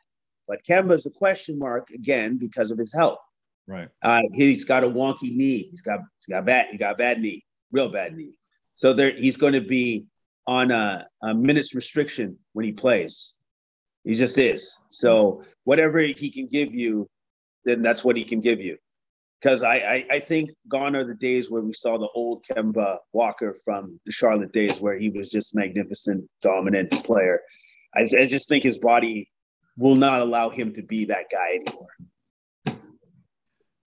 But Kemba's a question mark again because of his health.
Right.
Uh, he's got a wonky knee. He's got he's got bad he got bad knee, real bad knee. So there he's going to be on a, a minutes restriction when he plays. He just is. So whatever he can give you, then that's what he can give you. Because I, I, I think gone are the days where we saw the old Kemba Walker from the Charlotte days where he was just magnificent, dominant player. I, I just think his body will not allow him to be that guy anymore.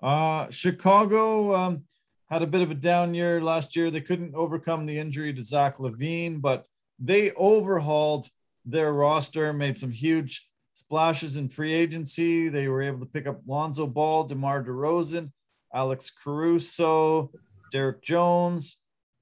Uh, Chicago um, had a bit of a down year last year. They couldn't overcome the injury to Zach LaVine, but they overhauled their roster, made some huge splashes in free agency. They were able to pick up Lonzo Ball, DeMar DeRozan, Alex Caruso, Derrick Jones,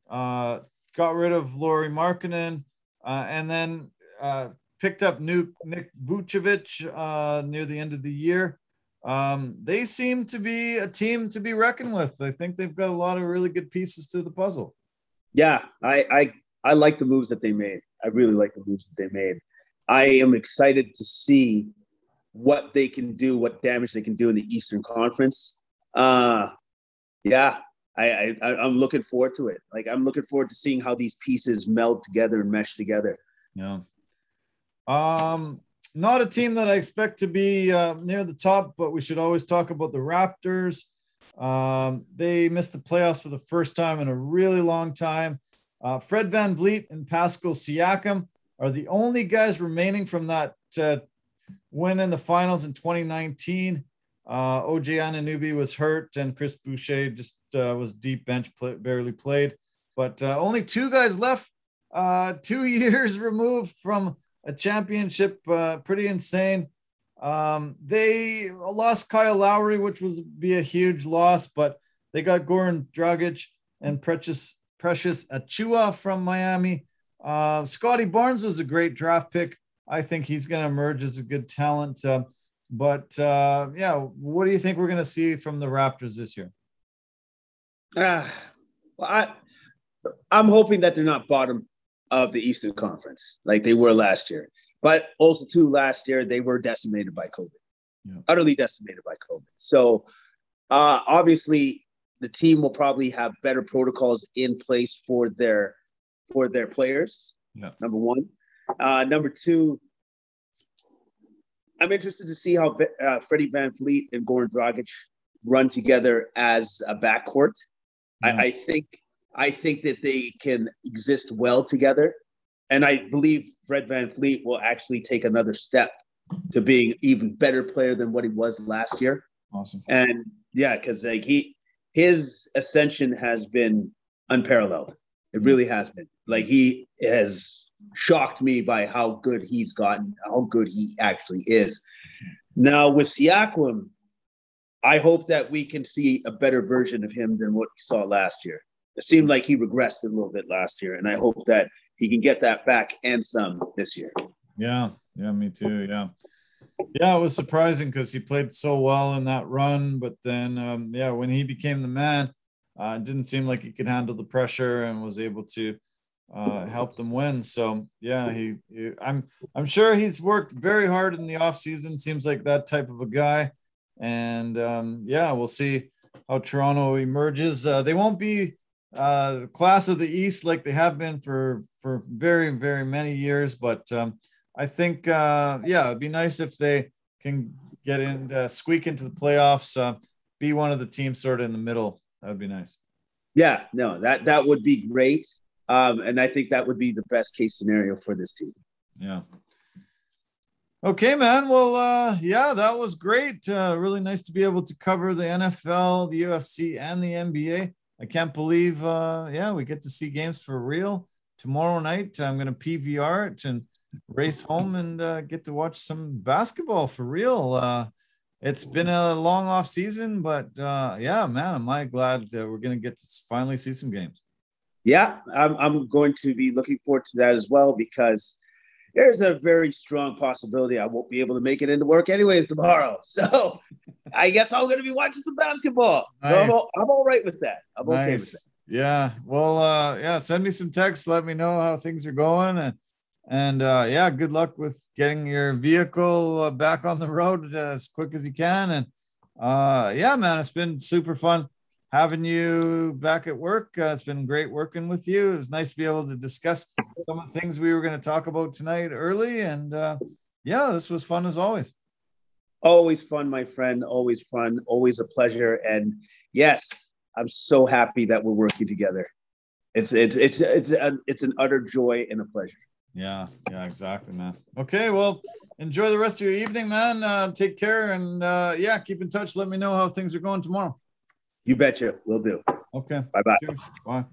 uh, got rid of Lauri Markkanen, uh, and then uh, picked up new Nick Vucevic uh, near the end of the year. Um, they seem to be a team to be reckoned with. I think they've got a lot of really good pieces to the puzzle.
Yeah, I I, I like the moves that they made. I really like the moves that they made. I am excited to see what they can do, what damage they can do in the Eastern Conference. Uh, yeah, I, I I'm looking forward to it. Like I'm looking forward to seeing how these pieces meld together and mesh together.
Yeah. Um, not a team that I expect to be uh, near the top, but we should always talk about the Raptors. Um, they missed the playoffs for the first time in a really long time. Uh, Fred VanVleet and Pascal Siakam are the only guys remaining from that uh, win in the finals in 2019. Uh, OG Anunoby was hurt, and Chris Boucher just uh, was deep bench, play, barely played. But uh, only two guys left, uh, two years removed from a championship. Uh, pretty insane. Um, they lost Kyle Lowry, which was be a huge loss, but they got Goran Dragic and Precious Precious Achiuwa from Miami. Uh, Scottie Barnes was a great draft pick. I think he's going to emerge as a good talent. Uh, but uh, yeah, what do you think we're going to see from the Raptors this year?
Uh, well, I, I'm hoping that they're not bottom of the Eastern Conference like they were last year. But also, too, last year they were decimated by COVID, yeah. utterly decimated by COVID. So, uh, obviously, the team will probably have better protocols in place for their for their players.
Yeah.
Number one. Uh, number two, I'm interested to see how uh, Freddie VanVleet and Goran Dragic run together as a backcourt. Yeah. I, I think I think that they can exist well together, and I believe Fred VanVleet will actually take another step to being even better player than what he was last year.
Awesome.
And yeah, because like he his ascension has been unparalleled. It mm-hmm. really has been. Like he has shocked me by how good he's gotten, how good he actually is. Now with Siakam, I hope that we can see a better version of him than what we saw last year. It seemed like he regressed a little bit last year, and I hope that he can get that back and some this year.
Yeah, yeah, me too. Yeah. Yeah, it was surprising because he played so well in that run, but then um, yeah, when he became the man, uh, didn't seem like he could handle the pressure and was able to uh, help them win. So yeah, he, he, I'm I'm sure he's worked very hard in the off season. Seems like that type of a guy, and um, yeah, we'll see how Toronto emerges. Uh, they won't be uh, class of the East like they have been for for very very many years, but um, I think, uh, yeah, it'd be nice if they can get in, uh, squeak into the playoffs, uh, be one of the teams sort of in the middle. That would be nice.
Yeah, no, that that would be great, um, and I think that would be the best case scenario for this team.
Yeah. Okay, man. Well, uh, yeah, that was great. Uh, really nice to be able to cover the NFL, the UFC, and the NBA. I can't believe, uh, yeah, we get to see games for real tomorrow night. I'm going to PVR it and race home and uh, get to watch some basketball for real. Uh, it's been a long off season, but uh, yeah, man, am I glad we're going to get to finally see some games.
Yeah, I'm, I'm going to be looking forward to that as well because there's a very strong possibility I won't be able to make it into work anyways tomorrow. So I guess I'm going to be watching some basketball. Nice. So I'm all, I'm all right with that. I'm nice. okay with that.
Yeah. Well, uh, yeah, send me some texts. Let me know how things are going. And, and uh, yeah, good luck with getting your vehicle uh, back on the road as quick as you can. And uh, yeah, man, it's been super fun having you back at work. Uh, it's been great working with you. It was nice to be able to discuss some of the things we were going to talk about tonight early. And uh, yeah, this was fun as always.
Always fun, my friend. Always fun. Always a pleasure. And yes, I'm so happy that we're working together. It's it's it's it's a, it's an utter joy and a pleasure.
Yeah, yeah, exactly, man. Okay, well, enjoy the rest of your evening, man. Uh, take care, and uh, yeah, keep in touch. Let me know how things are going tomorrow.
You betcha. We'll do.
Okay.
Bye-bye.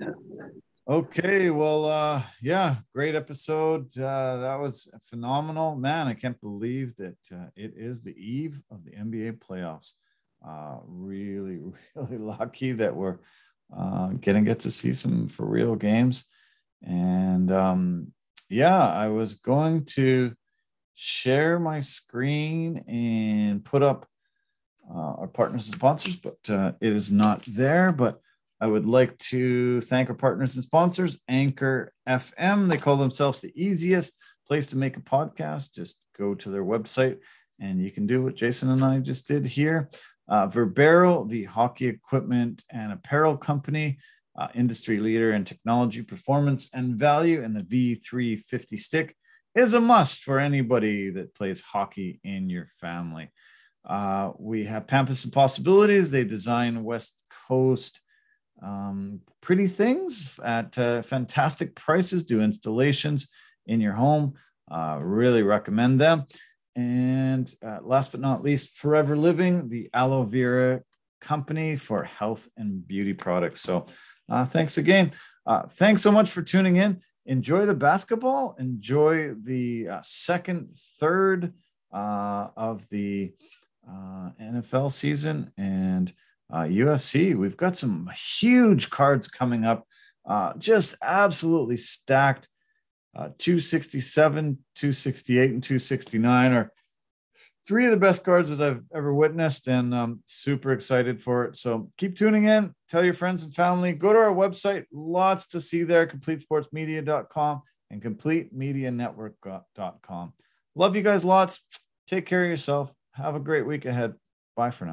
Bye. Okay, well, uh, yeah, great episode. Uh, that was phenomenal, man. I can't believe that uh, it is the eve of the NBA playoffs. Uh, really, really lucky that we're uh, getting get to see some for real games. And um, yeah, I was going to share my screen and put up uh, our partners and sponsors, but uh, it is not there. But I would like to thank our partners and sponsors, Anchor FM. They call themselves the easiest place to make a podcast. Just go to their website and you can do what Jason and I just did here. Uh, Verbero, the hockey equipment and apparel company, uh, industry leader in technology, performance, and value, and the V350 stick is a must for anybody that plays hockey in your family. Uh, we have Pampas and Possibilities. They design West Coast um, pretty things at uh, fantastic prices, do installations in your home. Uh, really recommend them. And uh, last but not least, Forever Living, the aloe vera company for health and beauty products. So uh, thanks again. Uh, thanks so much for tuning in. Enjoy the basketball. Enjoy the uh, second, third of the NFL season and uh, UFC. We've got some huge cards coming up, uh, just absolutely stacked. Uh, 267, 268, and 269 are three of the best cards that I've ever witnessed, and I'm super excited for it. So keep tuning in, tell your friends and family, go to our website, lots to see there, completesportsmedia.com and completemedianetwork.com. Love you guys lots. Take care of yourself. Have a great week ahead. Bye for now.